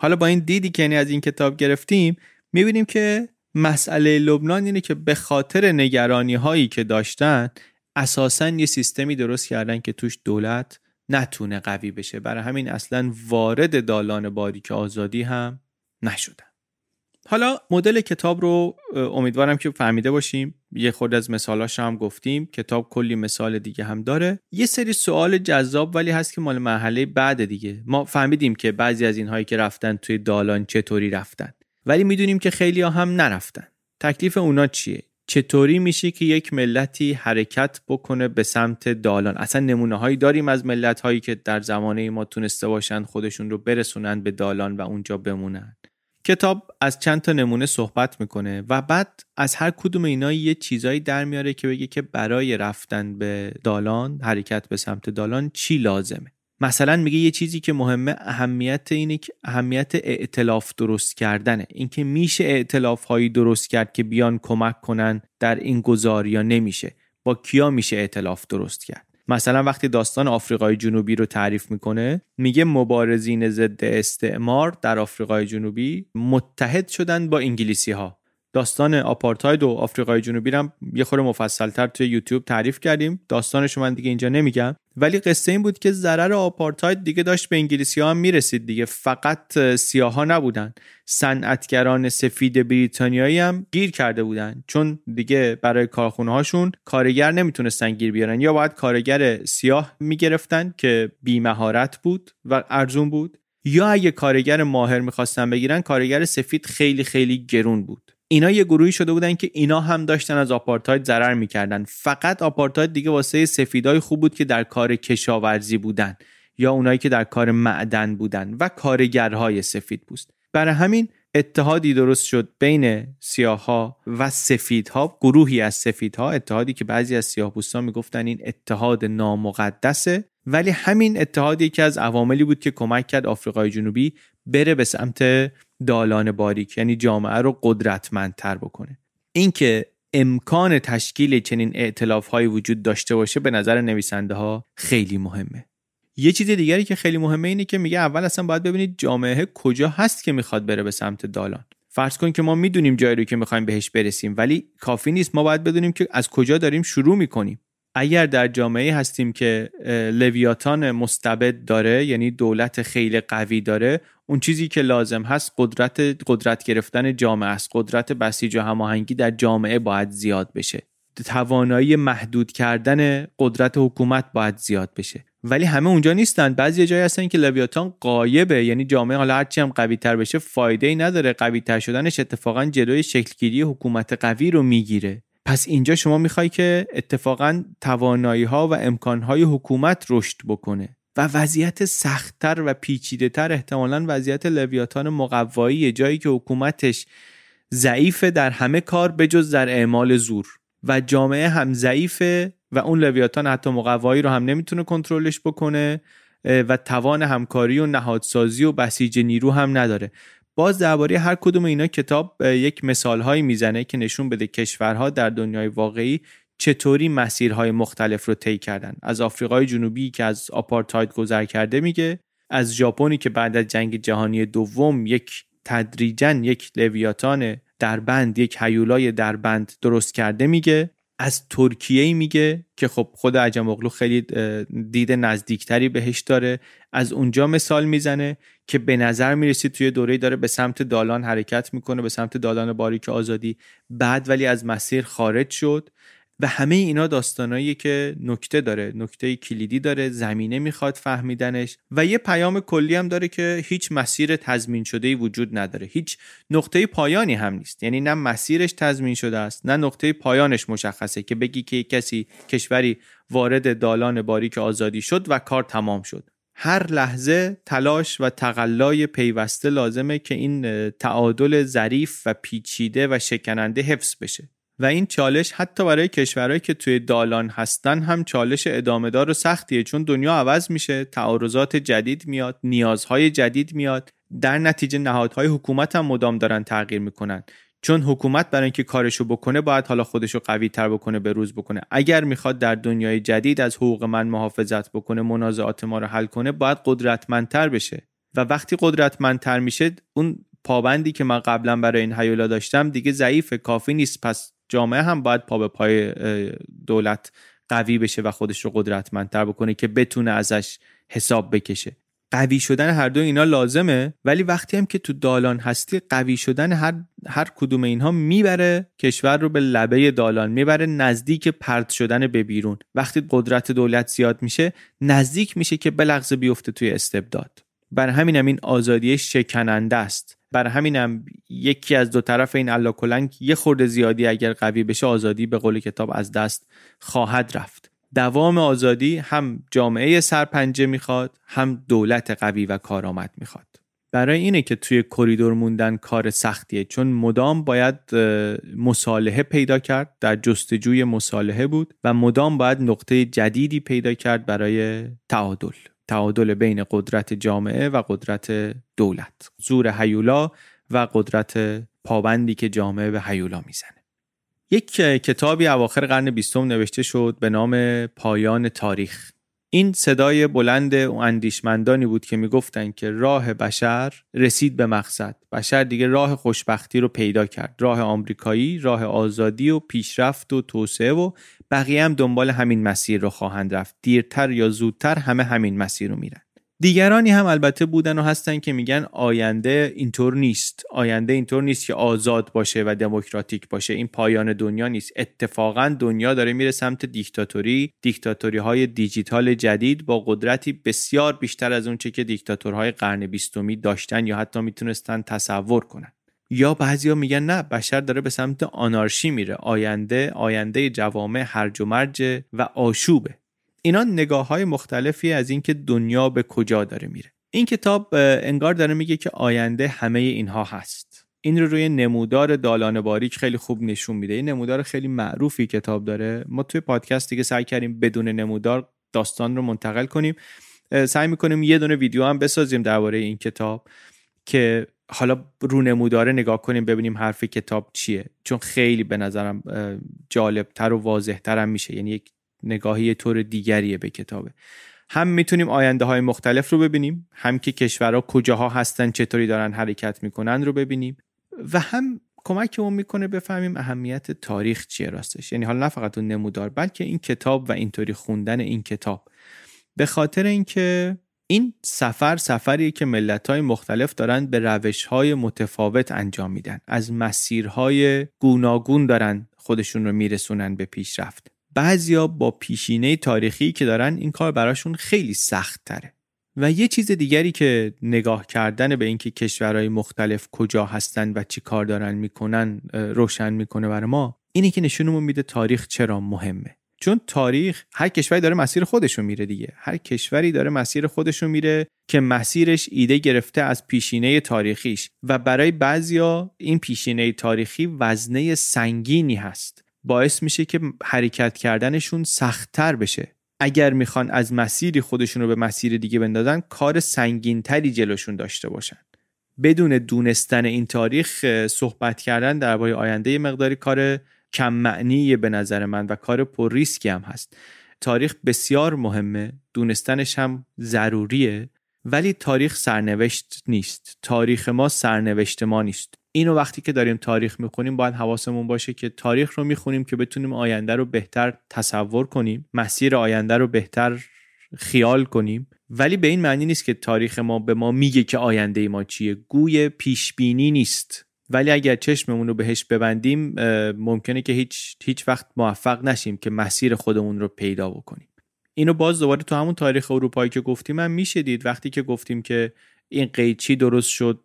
حالا با این دیدی که یعنی از این کتاب گرفتیم می‌بینیم که مسئله لبنان اینه که به خاطر نگرانی هایی که داشتن اساسا یه سیستمی درست کردن که توش دولت نتونه قوی بشه. برای همین اصلا وارد دالان باریک آزادی هم نشدن. حالا مدل کتاب رو امیدوارم که فهمیده باشیم. یه خورده از مثالاش هم گفتیم. کتاب کلی مثال دیگه هم داره. یه سری سوال جذاب ولی هست که مال مرحله بعد دیگه. ما فهمیدیم که بعضی از اینهایی که رفتن توی دالان چطوری رفتن. ولی می‌دونیم که خیلی ها هم نرفتن. تکلیف اونا چیه؟ چطوری میشه که یک ملتی حرکت بکنه به سمت دالان؟ اصلا نمونه هایی داریم از ملت هایی که در زمانه ما تونسته باشن خودشون رو برسونن به دالان و اونجا بمونن. کتاب از چند تا نمونه صحبت می‌کنه و بعد از هر کدوم اینا یه چیزایی در میاره که بگه که برای رفتن به دالان حرکت به سمت دالان چی لازمه. مثلا میگه یه چیزی که مهمه اهمیت اینه که اهمیت ائتلاف درست کردنه. اینکه میشه ائتلاف هایی درست کرد که بیان کمک کنن در این گذار یا نمیشه. با کیا میشه ائتلاف درست کرد؟ مثلا وقتی داستان آفریقای جنوبی رو تعریف می‌کنه میگه مبارزین ضد استعمار در آفریقای جنوبی متحد شدن با انگلیسی ها داستان آپارتاید و آفریقای جنوبی رو یه خورده مفصلتر توی یوتیوب تعریف کردیم. داستانش من دیگه اینجا نمیگم. ولی قصه این بود که ضرر آپارتاید دیگه داشت به انگلیسی ها هم می‌رسید دیگه. فقط سیاه ها نبودن. صنعتگران سفید بریتانیایی هم گیر کرده بودن. چون دیگه برای کارخونه هاشون کارگر نمی‌تونستن گیر بیارن. یا باید کارگر سیاه می‌گرفتن که بیمهارت بود و ارزون بود. یا اگه کارگر ماهر می‌خواستن بگیرن کارگر سفید خیلی خیلی گرون بود. اینا یه گروهی شده بودن که اینا هم داشتن از آپارتاید ضرر می‌کردن. فقط آپارتاید دیگه واسه سفیدای خوب بود که در کار کشاورزی بودن یا اونایی که در کار معدن بودن و کارگرهای سفید بود برای همین اتحادی درست شد بین سیاهها و سفیدها گروهی از سفیدها اتحادی که بعضی از سیاه بوستان می‌گفتن این اتحاد نامقدسه ولی همین اتحادی که از عواملی بود که کمک کرد آفریقای جنوبی بره به سمت دالان باریک یعنی جامعه رو قدرتمندتر بکنه. اینکه امکان تشکیل چنین اعتلاف های وجود داشته باشه به نظر نویسنده ها خیلی مهمه. یه چیز دیگری که خیلی مهمه اینه که میگه اول اصلا باید ببینید جامعه کجا هست که می‌خواد بره به سمت دالان. فرض کن که ما می‌دونیم جایی رو که می‌خوایم بهش برسیم ولی کافی نیست. ما باید بدونیم که از کجا داریم شروع می‌کنیم. اگر در جامعه هستیم که لویاتان مستبد داره یعنی دولت خیلی قوی داره اون چیزی که لازم هست قدرت قدرت گرفتن جامعه است. قدرت بسیج و هماهنگی در جامعه باید زیاد بشه. توانایی محدود کردن قدرت حکومت باید زیاد بشه. ولی همه اونجا نیستن. بعضی جایی هستن که لویاتان قایبه. یعنی جامعه حالا هرچی هم قوی تر بشه فایده ای نداره. قوی تر شدنش اتفاقا جلوی شکلگیری حکومت قوی رو می‌گیره. پس اینجا شما می‌خوای که اتفاقا توانایی ها و امکان های حکومت رشد بکنه. و وضعیت سختتر و پیچیده تر احتمالا وضعیت لویاتان مقوایی جایی که حکومتش ضعیفه در همه کار بجز در اعمال زور. و جامعه هم ضعیفه و اون لویاتان حتی مقوایی رو هم نمی‌تونه کنترلش بکنه و توان همکاری و نهادسازی و بسیج نیرو هم نداره. باز درباره هر کدوم اینا کتاب یک مثال هایی می‌زنه که نشون بده کشورها در دنیای واقعی چطوری مسیرهای مختلف رو طی کردن. از آفریقای جنوبی که از آپارتاید گذر کرده میگه از ژاپنی که بعد از جنگ جهانی دوم یک تدریجا یک لویاتان دربند یک هیولای دربند درست کرده میگه. از ترکیه میگه که خب خود عجم خیلی دید نزدیکتری بهش داره. از اونجا مثال می‌زنه که به نظر می‌رسید توی دوره داره به سمت دالان حرکت می‌کنه به سمت دالان باریک آزادی. بعد ولی از مسیر خارج شد. و همه اینا داستانایی که نکته داره نکته کلیدی داره زمینه می‌خواد فهمیدنش و یه پیام کلی هم داره که هیچ مسیر تضمین شده ای وجود نداره. هیچ نقطه پایانی هم نیست. یعنی نه مسیرش تضمین شده است نه نقطه پایانش مشخصه که بگی که کسی کشوری وارد دالان باریک آزادی شد و کار تمام شد. هر لحظه تلاش و تقلای پیوسته لازمه که این تعادل ظریف و پیچیده و شکننده حفظ بشه. و این چالش حتی برای کشورهایی که توی دالان هستن هم چالش ادامه دار و سختیه. چون دنیا عوض میشه تعارضات جدید میاد نیازهای جدید میاد. در نتیجه نهادهای حکومت هم مدام دارن تغییر می‌کنن. چون حکومت برای اینکه کارشو بکنه باید حالا خودشو قوی تر بکنه به روز بکنه. اگر می‌خواد در دنیای جدید از حقوق من محافظت بکنه منازعات ما رو حل کنه باید قدرتمندتر بشه. و وقتی قدرتمندتر میشه اون پابندی که من قبلا برای این هیولا داشتم دیگه ضعیف کافی نیست. پس جامعه هم باید پا به پای دولت قوی بشه و خودش رو قدرتمندتر بکنه که بتونه ازش حساب بکشه. قوی شدن هر دو اینا لازمه ولی وقتی هم که تو دالان هستی قوی شدن هر, هر کدوم اینها می‌بره کشور رو به لبه دالان می‌بره نزدیک پرت شدن به بیرون. وقتی قدرت دولت زیاد میشه نزدیک میشه که بلغزه بیفته توی استبداد. بر همین هم این آزادی شکننده است. برای همینم یکی از دو طرف این الله کلنگ یه خورده زیادی اگر قوی بشه آزادی به قول کتاب از دست خواهد رفت. دوام آزادی هم جامعه سرپنجه می‌خواد هم دولت قوی و کارآمد می‌خواد. برای اینه که توی کریدور موندن کار سختیه چون مدام باید مصالحه پیدا کرد در جستجوی مصالحه بود و مدام باید نقطه جدیدی پیدا کرد برای تعادل. تعادل بین قدرت جامعه و قدرت دولت. زور حیولا و قدرت پابندی که جامعه به حیولا می‌زنه. یک کتابی اواخر قرن بیستم نوشته شد به نام پایان تاریخ. این صدای بلند و اندیشمندانی بود که می‌گفتند که راه بشر رسید به مقصد. بشر دیگه راه خوشبختی رو پیدا کرد. راه آمریکایی راه آزادی و پیشرفت و توسعه و بقیه هم دنبال همین مسیر رو خواهند رفت. دیرتر یا زودتر همه همین مسیر رو میرن. دیگرانی هم البته بودن و هستن که میگن آینده اینطور نیست. آینده اینطور نیست که آزاد باشه و دموکراتیک باشه. این پایان دنیا نیست. اتفاقا دنیا داره میره سمت دیکتاتوری. دیکتاتوری های دیجیتال جدید با قدرتی بسیار بیشتر از اونچه که دیکتاتورهای قرن بیستمی داشتن یا حتی می‌تونستن تصور کنن. یا بعضیا میگن نه بشر داره به سمت آنارشی میره. آینده آینده جوامع هرج و مرج و آشوبه. اینا نگاه های مختلفی از اینکه دنیا به کجا داره میره. این کتاب انگار داره میگه که آینده همه اینها هست. این رو روی نمودار دالان باریک خیلی خوب نشون میده. این نمودار خیلی معروفی کتاب داره. ما توی پادکست دیگه سعی کردیم بدون نمودار داستان رو منتقل کنیم سعی می‌کنیم یه دونه ویدیو هم بسازیم درباره این کتاب که حالا رو نموداره نگاه کنیم ببینیم حرف کتاب چیه. چون خیلی به نظرم جالبتر و واضحتر هم میشه. یعنی یک نگاهی طور دیگریه به کتابه. هم می‌تونیم آینده های مختلف رو ببینیم هم که کشورها کجاها هستن چطوری دارن حرکت می‌کنن رو ببینیم و هم کمکمون می‌کنه بفهمیم اهمیت تاریخ چیه راستش. یعنی حالا نه فقط اون نمودار بلکه این کتاب و اینطوری خوندن این کتاب. به خاطر اینکه این سفر سفری که ملت های مختلف دارن به روش های متفاوت انجام میدن. از مسیرهای گوناگون دارن خودشون رو میرسونن به پیشرفت. بعضیا با پیشینه تاریخی که دارن این کار براشون خیلی سخت تره و یه چیز دیگری که نگاه کردن به اینکه کشورهای مختلف کجا هستن و چی کار دارن می‌کنن روشن می‌کنه برای ما اینه که نشونمون میده تاریخ چرا مهمه. چون تاریخ هر کشوری داره مسیر خودشون میره دیگه. هر کشوری داره مسیر خودشون میره که مسیرش ایده گرفته از پیشینه تاریخیش. و برای بعضیا این پیشینه تاریخی وزنه سنگینی هست. باعث میشه که حرکت کردنشون سختتر بشه. اگر می‌خوان از مسیری خودشون رو به مسیر دیگه بندازن کار سنگینتری جلوشون داشته باشن. بدون دونستن این تاریخ صحبت کردن درباره آینده مقداری کار کم معنی به نظر من و کار پر ریسکی هم هست. تاریخ بسیار مهمه. دونستنش هم ضروریه. ولی تاریخ سرنوشت نیست. تاریخ ما سرنوشت ما نیست. اینو وقتی که داریم تاریخ می‌خونیم باید حواسمون باشه که تاریخ رو می‌خونیم که بتونیم آینده رو بهتر تصور کنیم مسیر آینده رو بهتر خیال کنیم. ولی به این معنی نیست که تاریخ ما به ما میگه که آینده ما چیه. گوی پیش بینی نیست. ولی اگر چشممون رو بهش ببندیم ممکنه که هیچ هیچ وقت موفق نشیم که مسیر خودمون رو پیدا بکنیم. اینو باز دوباره تو همون تاریخ اروپایی که گفتیم هم میشه دید. وقتی که گفتیم که این قیچی درست شد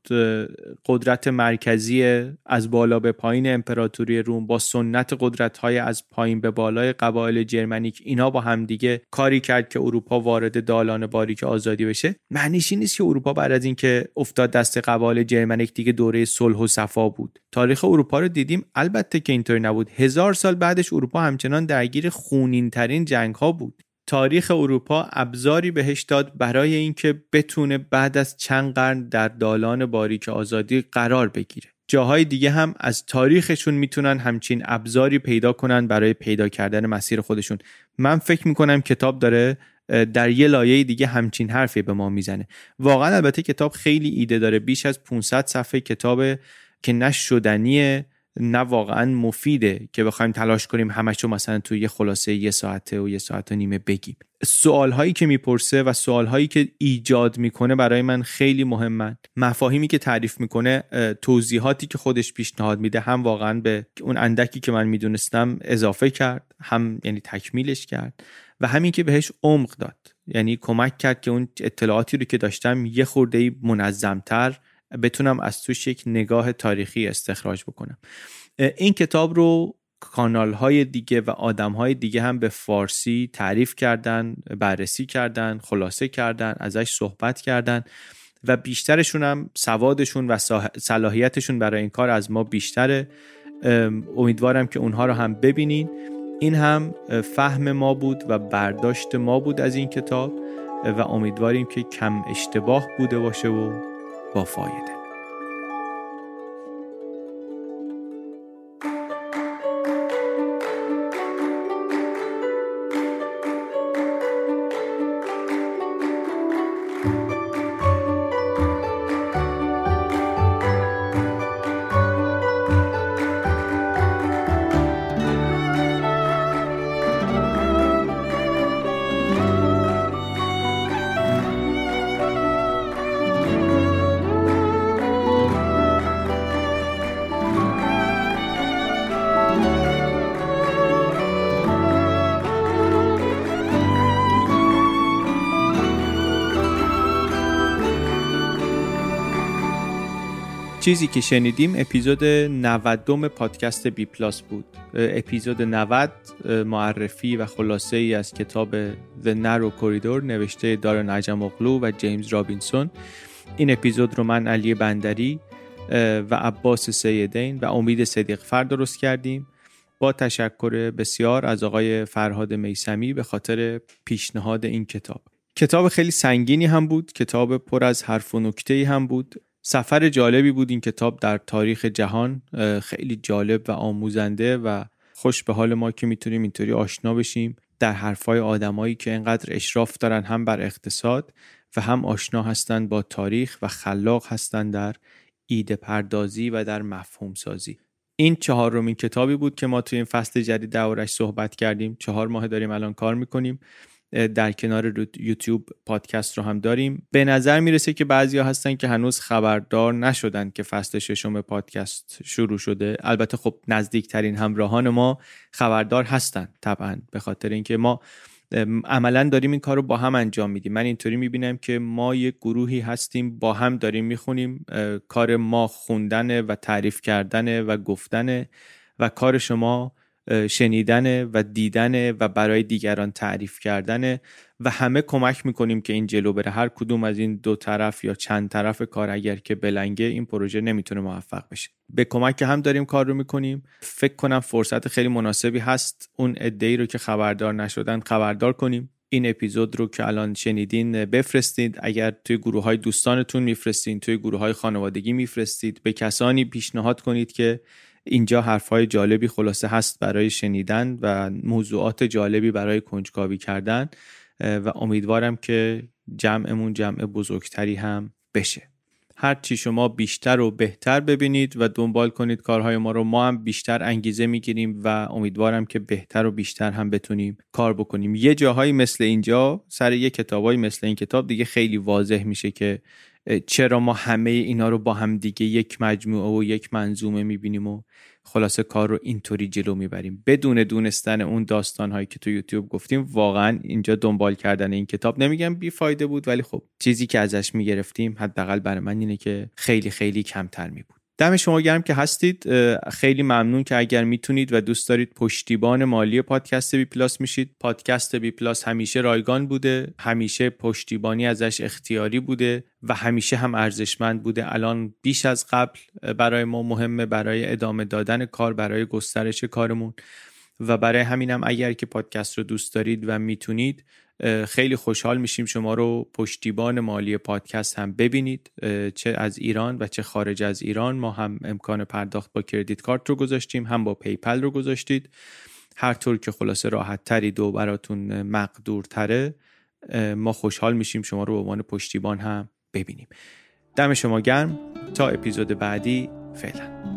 قدرت مرکزی از بالا به پایین امپراتوری روم با سنت قدرت های از پایین به بالای قبایل جرمنیک اینا با هم دیگه کاری کرد که اروپا وارد دالان باریک آزادی بشه. معنیش این نیست که اروپا بعد از اینکه افتاد دست قبایل جرمنیک دیگه دوره صلح و صفا بود. تاریخ اروپا رو دیدیم. البته که اینطوری نبود. هزار سال بعدش اروپا همچنان درگیر خونین ترین جنگ ها بود. تاریخ اروپا ابزاری بهش داد برای اینکه بتونه بعد از چند قرن در دالان باریک آزادی قرار بگیره. جاهای دیگه هم از تاریخشون می‌تونن همچین ابزاری پیدا کنن برای پیدا کردن مسیر خودشون. من فکر می‌کنم کتاب داره در یه لایه دیگه همچین حرفی به ما می‌زنه. واقعا البته کتاب خیلی ایده داره. بیش از 500 صفحه کتاب که نه شدنیه نه واقعا مفیده که بخوایم تلاش کنیم همش رو مثلا توی یه خلاصه یه ساعته و یه ساعت و نیمه بگیم. سوال هایی که می‌پرسه و سوال هایی که ایجاد می‌کنه برای من خیلی مهمن. مفاهیمی که تعریف می‌کنه توضیحاتی که خودش پیشنهاد میده هم واقعا به اون اندکی که من می‌دونستم اضافه کرد هم یعنی تکمیلش کرد و همین که بهش عمق داد. یعنی کمک کرد که اون اطلاعاتی رو که داشتم یه خورده منظمتر بتونم از توش یک نگاه تاریخی استخراج بکنم. این کتاب رو کانال های دیگه و آدم های دیگه هم به فارسی تعریف کردن بررسی کردن خلاصه کردن ازش صحبت کردن و بیشترشون هم سوادشون و صلاحیتشون برای این کار از ما بیشتره. امیدوارم که اونها رو هم ببینین. این هم فهم ما بود و برداشت ما بود از این کتاب و امیدواریم که کم اشتباه بوده باشه و با فایده. چیزی که شنیدیم اپیزود 90 پادکست BPlus بود. اپیزود 90 معرفی و خلاصه ای از کتاب The Narrow Corridor نوشته دارن عجم اغلو و جیمز رابینسون. این اپیزود رو من علی بندری و عباس سیدین و امید صدیق فر درست کردیم. با تشکر بسیار از آقای فرهاد میسمی به خاطر پیشنهاد این کتاب. کتاب خیلی سنگینی هم بود کتاب پر از حرف و نکته هم بود. سفر جالبی بود این کتاب در تاریخ جهان خیلی جالب و آموزنده و خوش به حال ما که می‌تونیم اینطوری آشنا بشیم در حرفای آدمایی که اینقدر اشراف دارن هم بر اقتصاد و هم آشنا هستند با تاریخ و خلاق هستند در ایده پردازی و در مفهوم سازی. این چهارمین کتابی بود که ما توی این فصل جدید دورش صحبت کردیم. چهار ماه داریم الان کار می‌کنیم. در کنار یوتیوب پادکست رو هم داریم. به نظر می‌رسه که بعضیا هستن که هنوز خبردار نشدن که فصل ششم پادکست شروع شده. البته خب نزدیکترین همراهان ما خبردار هستن طبعا به خاطر اینکه ما عملا داریم این کار رو با هم انجام میدیم. من اینطوری می‌بینم که ما یک گروهی هستیم با هم داریم می‌خونیم کار ما خوندن و تعریف کردن و گفتن و کار شما شنیدن و دیدن و برای دیگران تعریف کردن و همه کمک می‌کنیم که این جلو بره. هر کدوم از این دو طرف یا چند طرف کار اگر که بلنگه این پروژه نمی‌تونه موفق بشه. به کمک هم داریم کار رو می‌کنیم. فکر کنم فرصت خیلی مناسبی هست اون ای رو که خبردار نشدن خبردار کنیم. این اپیزود رو که الان شنیدین بفرستید. اگر توی گروه های دوستانتون میفرستین توی گروه های خانوادگی میفرستید. به کسانی پیشنهاد کنید که اینجا حرفهای جالبی خلاصه هست برای شنیدن و موضوعات جالبی برای کنجکاوی کردن و امیدوارم که جمعمون جمع بزرگتری هم بشه. هرچی شما بیشتر و بهتر ببینید و دنبال کنید کارهای ما رو ما هم بیشتر انگیزه می‌گیریم و امیدوارم که بهتر و بیشتر هم بتونیم کار بکنیم. یه جاهایی مثل اینجا سر یه کتابایی مثل این کتاب دیگه خیلی واضح میشه که چرا ما همه اینا رو با هم دیگه یک مجموعه و یک منظومه می‌بینیم و خلاصه کار رو اینطوری جلو می‌بریم. بدون دونستن اون داستان هایی که تو یوتیوب گفتیم واقعا اینجا دنبال کردن این کتاب. نمیگم بیفایده بود ولی خب چیزی که ازش می‌گرفتیم حداقل برای من اینه که خیلی خیلی کمتر می بود دم شما گرم که هستید. خیلی ممنون که اگر می‌تونید و دوست دارید پشتیبان مالی پادکست BPlus میشید. پادکست BPlus همیشه رایگان بوده همیشه پشتیبانی ازش اختیاری بوده و همیشه هم ارزشمند بوده. الان بیش از قبل برای ما مهمه برای ادامه دادن کار برای گسترش کارمون. و برای همینم اگر که پادکست رو دوست دارید و می‌تونید خیلی خوشحال میشیم شما رو پشتیبان مالی پادکست هم ببینید. چه از ایران و چه خارج از ایران. ما هم امکان پرداخت با credit card رو گذاشتیم هم با PayPal رو گذاشتید. هر طور که خلاصه راحت تره و براتون مقدورتره ما خوشحال میشیم شما رو به عنوان پشتیبان هم ببینیم. دم شما گرم. تا اپیزود بعدی فعلا.